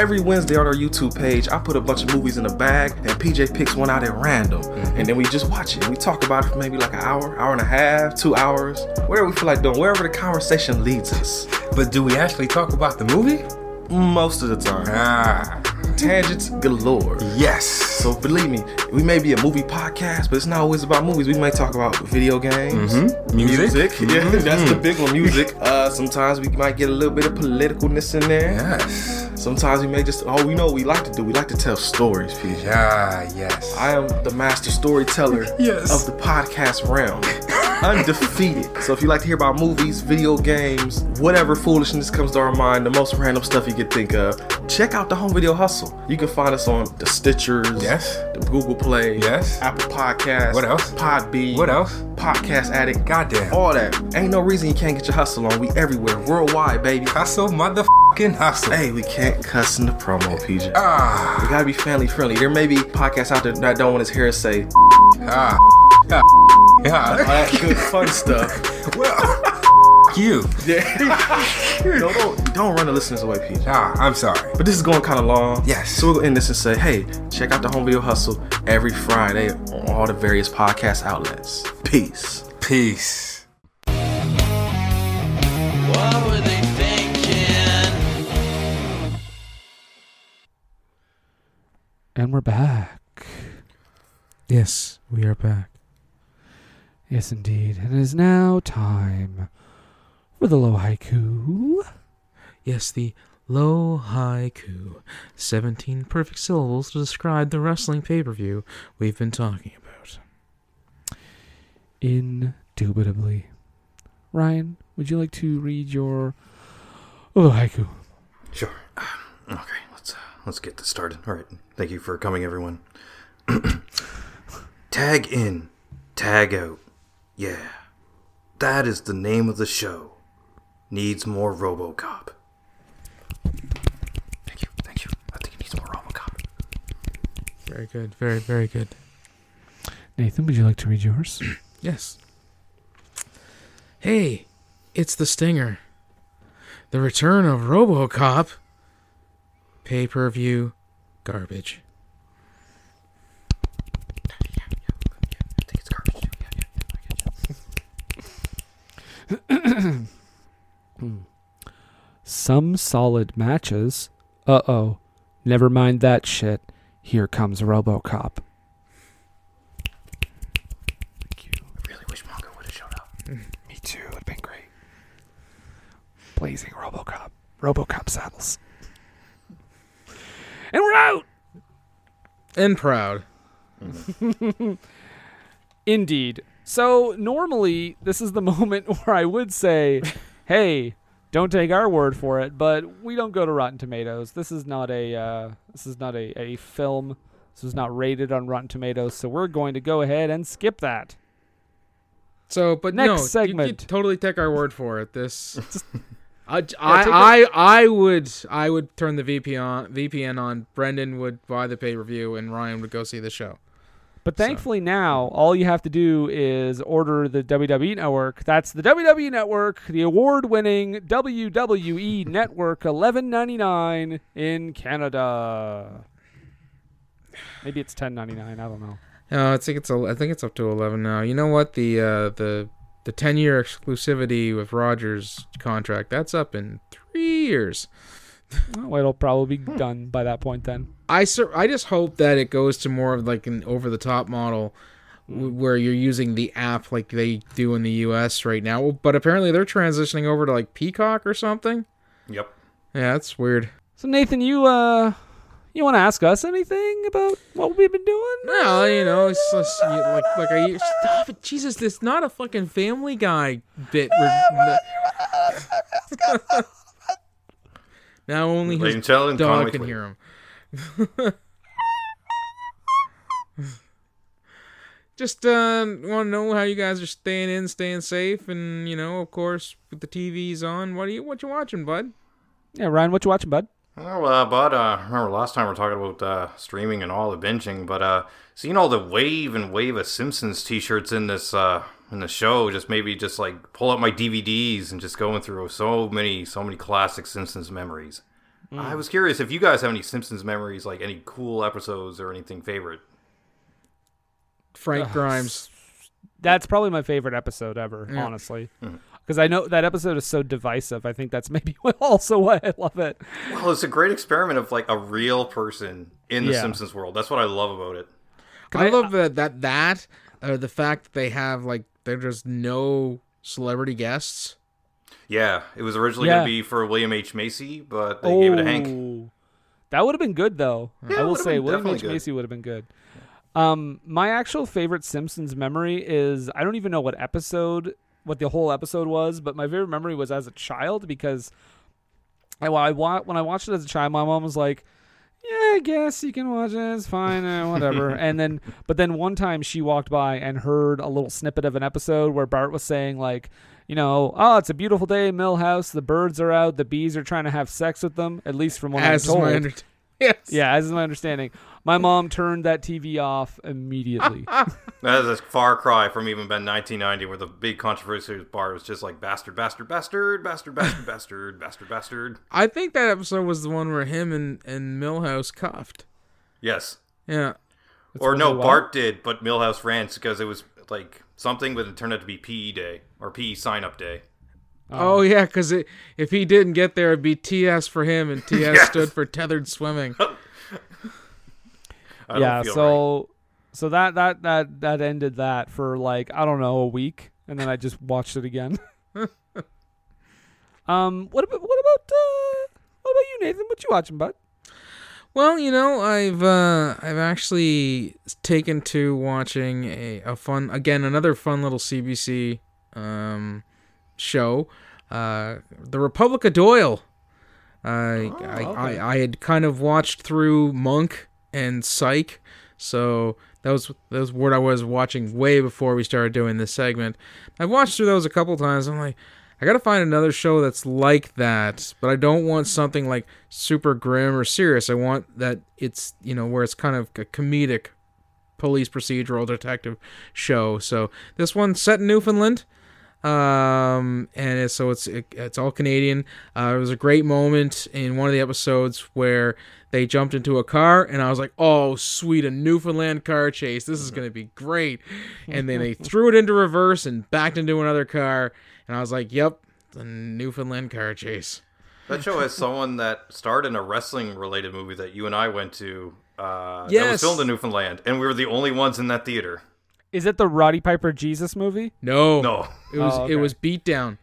Every Wednesday on our YouTube page, I put a bunch of movies in a bag, and PJ picks one out at random. And then we just watch it. We talk about it for maybe like an hour, hour and a half, two hours, whatever we feel like doing, wherever the conversation leads us. But do we actually talk about the movie? Most of the time. Ah. Tangents galore. Yes. So believe me, we may be a movie podcast, but it's not always about movies. We may talk about video games, Mhm. Music. Yeah, Mhm. that's the big one. Music. Uh, sometimes we might get a little bit of politicalness in there. Yes. Sometimes we may just oh, we know what we like to do. We like to tell stories, PJ. Ah, yes. I am the master storyteller Yes. of the podcast realm. Undefeated. So if you like to hear about movies, video games, whatever foolishness comes to our mind, the most random stuff you could think of, check out the Home Video Hustle. You can find us on the Stitchers, Yes. the Google Play, Yes. Apple Podcasts, What else? Podbean, What else? Podcast Addict, Goddamn. all that. Ain't no reason you can't get your hustle on. We everywhere, worldwide, baby. Hustle, motherfucking hustle. Hey, we can't cuss in the promo, PJ. Ah. We gotta be family friendly. There may be podcasts out there that don't want his hair to say Ah. Ah. all that good fun stuff. Well, you. Yeah. don't, don't, don't run the listeners away, PJ. Ah, I'm sorry. But this is going kind of long. Yes. So we'll end this and say, hey, check out the Home Video Hustle every Friday on all the various podcast outlets. Peace. Peace. What were they thinking? And we're back. Yes, we are back. Yes, indeed. And it is now time for a low haiku. Yes, the low haiku. 17 perfect syllables to describe the wrestling pay per view we've been talking about. Indubitably. Ryan, would you like to read your low haiku? Sure. Okay, let's uh, let's get this started. All right. Thank you for coming, everyone. tag in, tag out. Yeah, that is the name of the show. Needs more RoboCop. Thank you, thank you. I think it needs more RoboCop. Very good, very, very good. Nathan, would you like to read yours? Yes. Hey, it's the Stinger. The return of Robocop. Pay per view garbage. You. Some solid matches. Uh oh. Never mind that shit. Here comes Robocop. Thank you. I really wish Mongo would have showed up. Me too. It'd been great. Blazing Robocop. Robocop saddles. And we're out! And proud. Indeed. So normally this is the moment where I would say, "Hey, don't take our word for it," but we don't go to Rotten Tomatoes. This is not a uh, this is not a, a film. This is not rated on Rotten Tomatoes, so we're going to go ahead and skip that. So, but Next no, you- You, segment. totally take our word for it. This, I, I, I, I would, I would turn the VPN on. VPN on. Brendan would buy the pay per view, and Ryan would go see the show. But thankfully now, all you have to do is order the WWE Network. That's the WWE Network, the award-winning WWE Network, eleven ninety nine in Canada. Maybe it's ten ninety nine. I don't know. No, I think it's. a- I think it's up to eleven now. You know what? The uh, the the ten year exclusivity with Rogers contract that's up in three years. Well, it'll probably be done by that point then. I sur- I just hope that it goes to more of like an over the top model w- where you're using the app like they do in the US right now. But apparently they're transitioning over to like Peacock or something. Yep. Yeah, that's weird. So Nathan, you uh, you want to ask us anything about what we've been doing? No, you know, it's just you- like like I stop it, Jesus. This not a fucking Family Guy bit. We're- now only Ladies his and gentlemen, dog Conway can Twitty. hear him. Just uh, want to know how you guys are staying in, staying safe, and you know, of course, with the TVs on. What are you what you watching, bud? Yeah, Ryan, what you watching, bud? Well, uh, but uh, remember last time we were talking about uh, streaming and all the binging, but uh, seeing all the wave and wave of Simpsons T-shirts in this uh, in the show just maybe just like pull up my DVDs and just going through so many so many classic Simpsons memories. Mm. I was curious if you guys have any Simpsons memories, like any cool episodes or anything favorite. Frank Ugh, Grimes. That's probably my favorite episode ever, Yeah. honestly. Hmm. Because I know that episode is so divisive. I think that's maybe also why I love it. Well, it's a great experiment of like a real person in the Yeah. Simpsons world. That's what I love about it. I, love that that that uh, the fact that they have like there's just no celebrity guests. Yeah, it was originally Yeah. going to be for William H Macy, but they gave it to Hank. Oh, That would have been good though. Yeah, I will say William H good. Macy would have been good. Um, my actual favorite Simpsons memory is I don't even know what episode, what the whole episode was, but my favorite memory was as a child because I, I when I watched it as a child, my mom was like, "Yeah, I guess you can watch it. It's fine, uh, whatever." and then, but then one time she walked by and heard a little snippet of an episode where Bart was saying like. You know, oh, it's a beautiful day, Milhouse. The birds are out. The bees are trying to have sex with them. At least from what As I'm told. under- yes. Yeah, as is my understanding. My mom turned that TV off immediately. That is a far cry from even Ben 1990, where the big controversy with Bart was just like bastard, bastard, bastard, bastard, bastard, bastard, bastard, bastard. I think that episode was the one where him and and Milhouse cuffed. Yes. Yeah. or no. Bart did, but Milhouse ran because it was like something, but it turned out to be PE day or PE sign up day. Oh, oh yeah, because if he didn't get there, it'd be TS for him, and TS Yes. stood for tethered swimming. I don't yeah, feel so so that that that that ended that for like I don't know a week, and then I just watched it again. um, what about what about uh, what about you, Nathan? What you watching, bud? Well, you know, I've uh, I've actually taken to watching a, a fun again another fun little CBC um, show, uh, the Republic of Doyle. I, I, okay. I I had kind of watched through Monk and Psych, so that was that was what I was watching way before we started doing this segment. I've watched through those a couple times. I'm like, I gotta find another show that's like that, but I don't want something like super grim or serious. I want that it's you know where it's kind of a comedic police procedural detective show. So this one's set in Newfoundland, um, and it's, so it's it, it's all Canadian. Uh, it was a great moment in one of the episodes where they jumped into a car, and I was like, "Oh, sweet, a Newfoundland car chase! This is gonna be great!" And then they threw it into reverse and backed into another car, and I was like, "Yep, the Newfoundland car chase." That show has someone that starred in a wrestling related movie that you and I went to. Uh, That Yes. was filmed in Newfoundland, and we were the only ones in that theater. Is it the Roddy Piper Jesus movie? No, No. It was Oh, it okay. was Beatdown,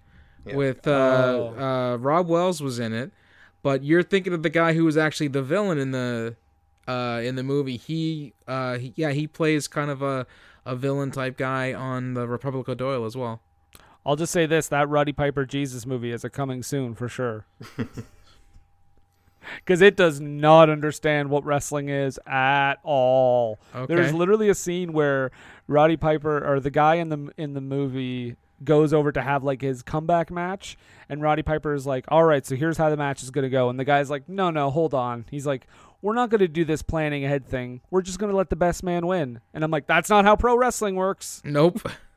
with uh, Oh. uh, Robb Wells was in it, but you're thinking of the guy who was actually the villain in the uh, in the movie. He, uh, he yeah he plays kind of a a villain type guy on the Republic of Doyle as well. I'll just say this: that Roddy Piper Jesus movie is a coming soon for sure. Because it does not understand what wrestling is at all. There's literally a scene where Roddy Piper or the guy in the in the movie goes over to have like his comeback match, and Roddy Piper is like, "All right, so here's how the match is gonna go," and the guy's like, "No, no, hold on." He's like, "We're not gonna do this planning ahead thing. We're just gonna let the best man win." And I'm like, "That's not how pro wrestling works." Nope.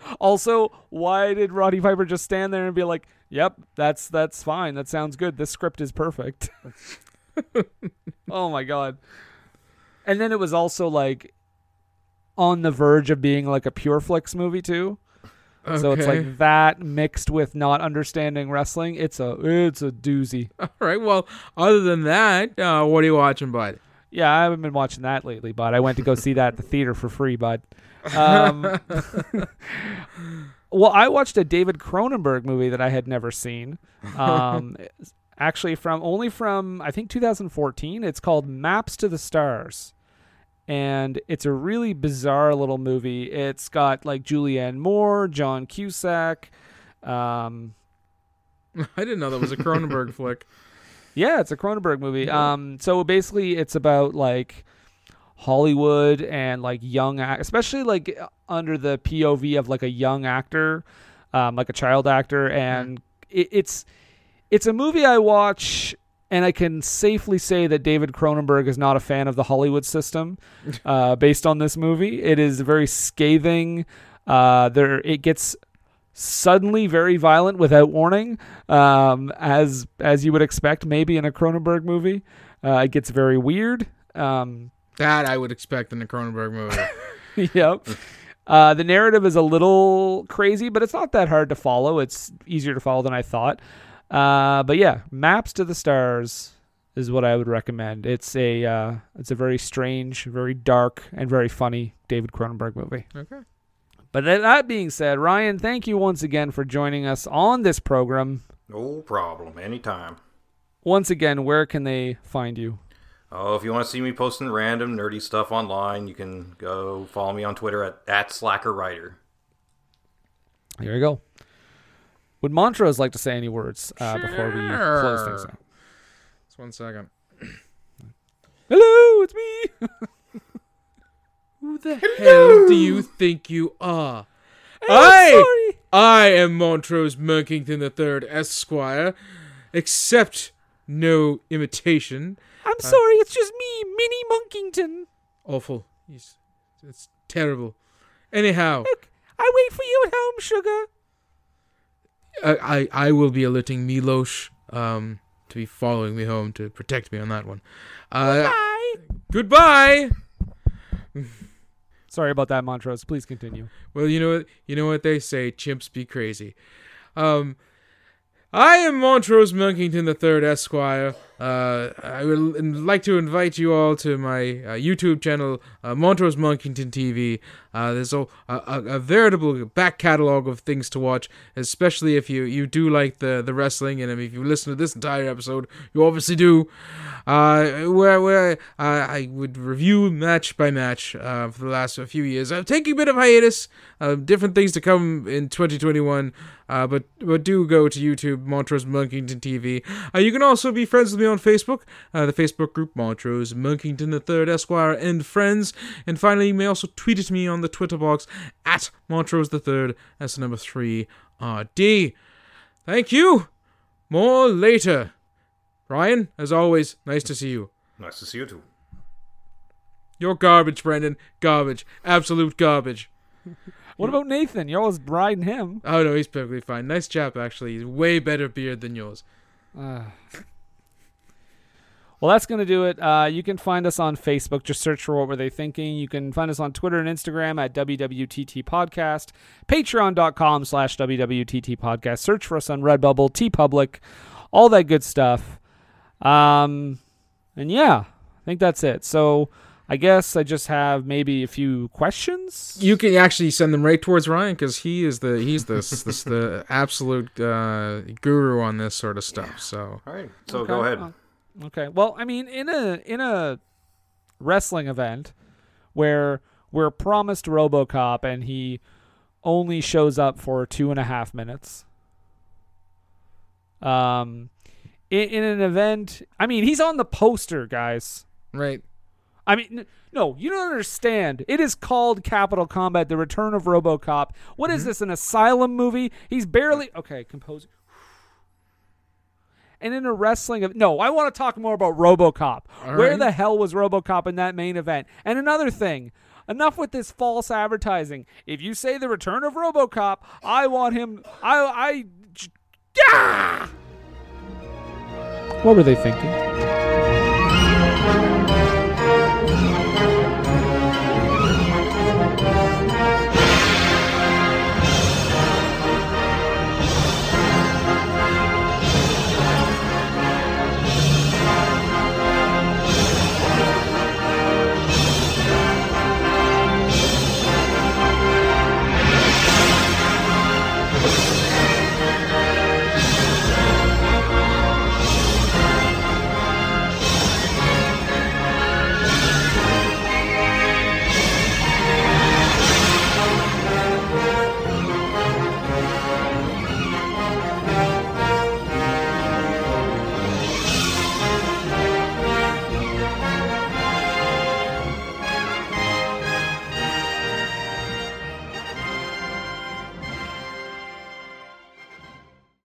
Also, why did Roddy Piper just stand there and be like, "Yep, that's that's fine. That sounds good. This script is perfect." oh my god. And then it was also like on the verge of being like a Pure Flix movie too. So it's like that mixed with not understanding wrestling. It's a it's a doozy. All right. Well, other than that, uh, what are you watching, bud? Yeah, I haven't been watching that lately, but I went to go see that at the theater for free, bud. Um, well, I watched a David Cronenberg movie that I had never seen. Um, actually, from only from I think 2014. It's called Maps to the Stars, and it's a really bizarre little movie. It's got like Julianne Moore, John Cusack. Um, I didn't know that was a Cronenberg flick. yeah, it's a Cronenberg movie. Um, so basically, it's about like Hollywood and like young, especially like under the POV of like a young actor, um, like a child actor, and it, it's it's a movie I watch and I can safely say that David Cronenberg is not a fan of the Hollywood system, uh, based on this movie. It is very scathing. Uh, there, it gets suddenly very violent without warning, um, as as you would expect, maybe in a Cronenberg movie. Uh, it gets very weird. Um, That I would expect in a Cronenberg movie. yep. Uh, the narrative is a little crazy, but it's not that hard to follow. It's easier to follow than I thought. Uh, but yeah, Maps to the Stars is what I would recommend. It's a uh, it's a very strange, very dark, and very funny David Cronenberg movie. okay. But that- that being said, Ryan, thank you once again for joining us on this program. No problem. Anytime. Once again, where can they find you? Oh, if you want to see me posting random nerdy stuff online, you can go follow me on Twitter at, at SlackerWriter. Here we go. Would Montrose like to say any words uh, before we close things out? Just one second. Hello, it's me. Who the hell do you think you are? I, I am Montrose Monkington III, Esquire. Accept no imitation. I'm sorry, it's just me, Minnie Monkington. Awful. He's, it's terrible. Anyhow, Look, I wait for you at home, sugar. I, I, I will be alerting Milosh um, to be following me home to protect me on that one. Uh, goodbye. Sorry about that, Montrose. Please continue. Well, you know what you know what they say, chimps be crazy. Um I am Montrose Monkington the Third, Esquire. Uh, I would like to invite you all to my uh, YouTube channel, uh, Montrose Monkington TV. Uh, there's a, a, a veritable back catalog of things to watch, especially if you, you do like the, the wrestling. And if you listen to this entire episode, you obviously do. Uh, where where uh, I would review match by match for the last few years. I'm taking a bit of hiatus. Different things to come in 2021. Uh, but but do go to YouTube, Montrose Monkington TV. You can also be friends with me on Facebook, uh, the Facebook group Montrose Monkington III Esquire and friends. And finally, you may also tweet at me on the Twitter box at Montrose III. That's the number three RD. Thank you. More later. Ryan, as always, nice to see you. Nice to see you too. You're garbage, Brendan. Garbage. Absolute garbage. What about Nathan? You're always riding him. Oh no, he's perfectly fine. Nice chap, actually. He's way better beard than yours. Uh, well, that's going to do it. Uh, you can find us on Facebook. Just search for What Were They Thinking. You can find us on Twitter and Instagram at WWTT Podcast. Patreon.com slash WWTT Podcast. Search for us on Redbubble, TeePublic, all that good stuff. Um, and yeah, I think that's it. So I guess I just have maybe a few questions. You can actually send them right towards Ryan because he is the he's the the, the absolute uh, guru on this sort of stuff. So All right. So Okay, go ahead. uh, Okay. Well, I mean, in a in a wrestling event where we're promised RoboCop and he only shows up for two and a half minutes. Um, in, in an event, I mean, he's on the poster, guys. Right. I mean, no, you don't understand. It is called Capital Combat: The Return of RoboCop. What is this? An asylum movie? He's barely okay. Compose. And in a wrestling of no, I want to talk more about RoboCop. All Where right. the hell was RoboCop in that main event? And another thing, enough with this false advertising. If you say the return of RoboCop, I want him. I. Ah! What were they thinking?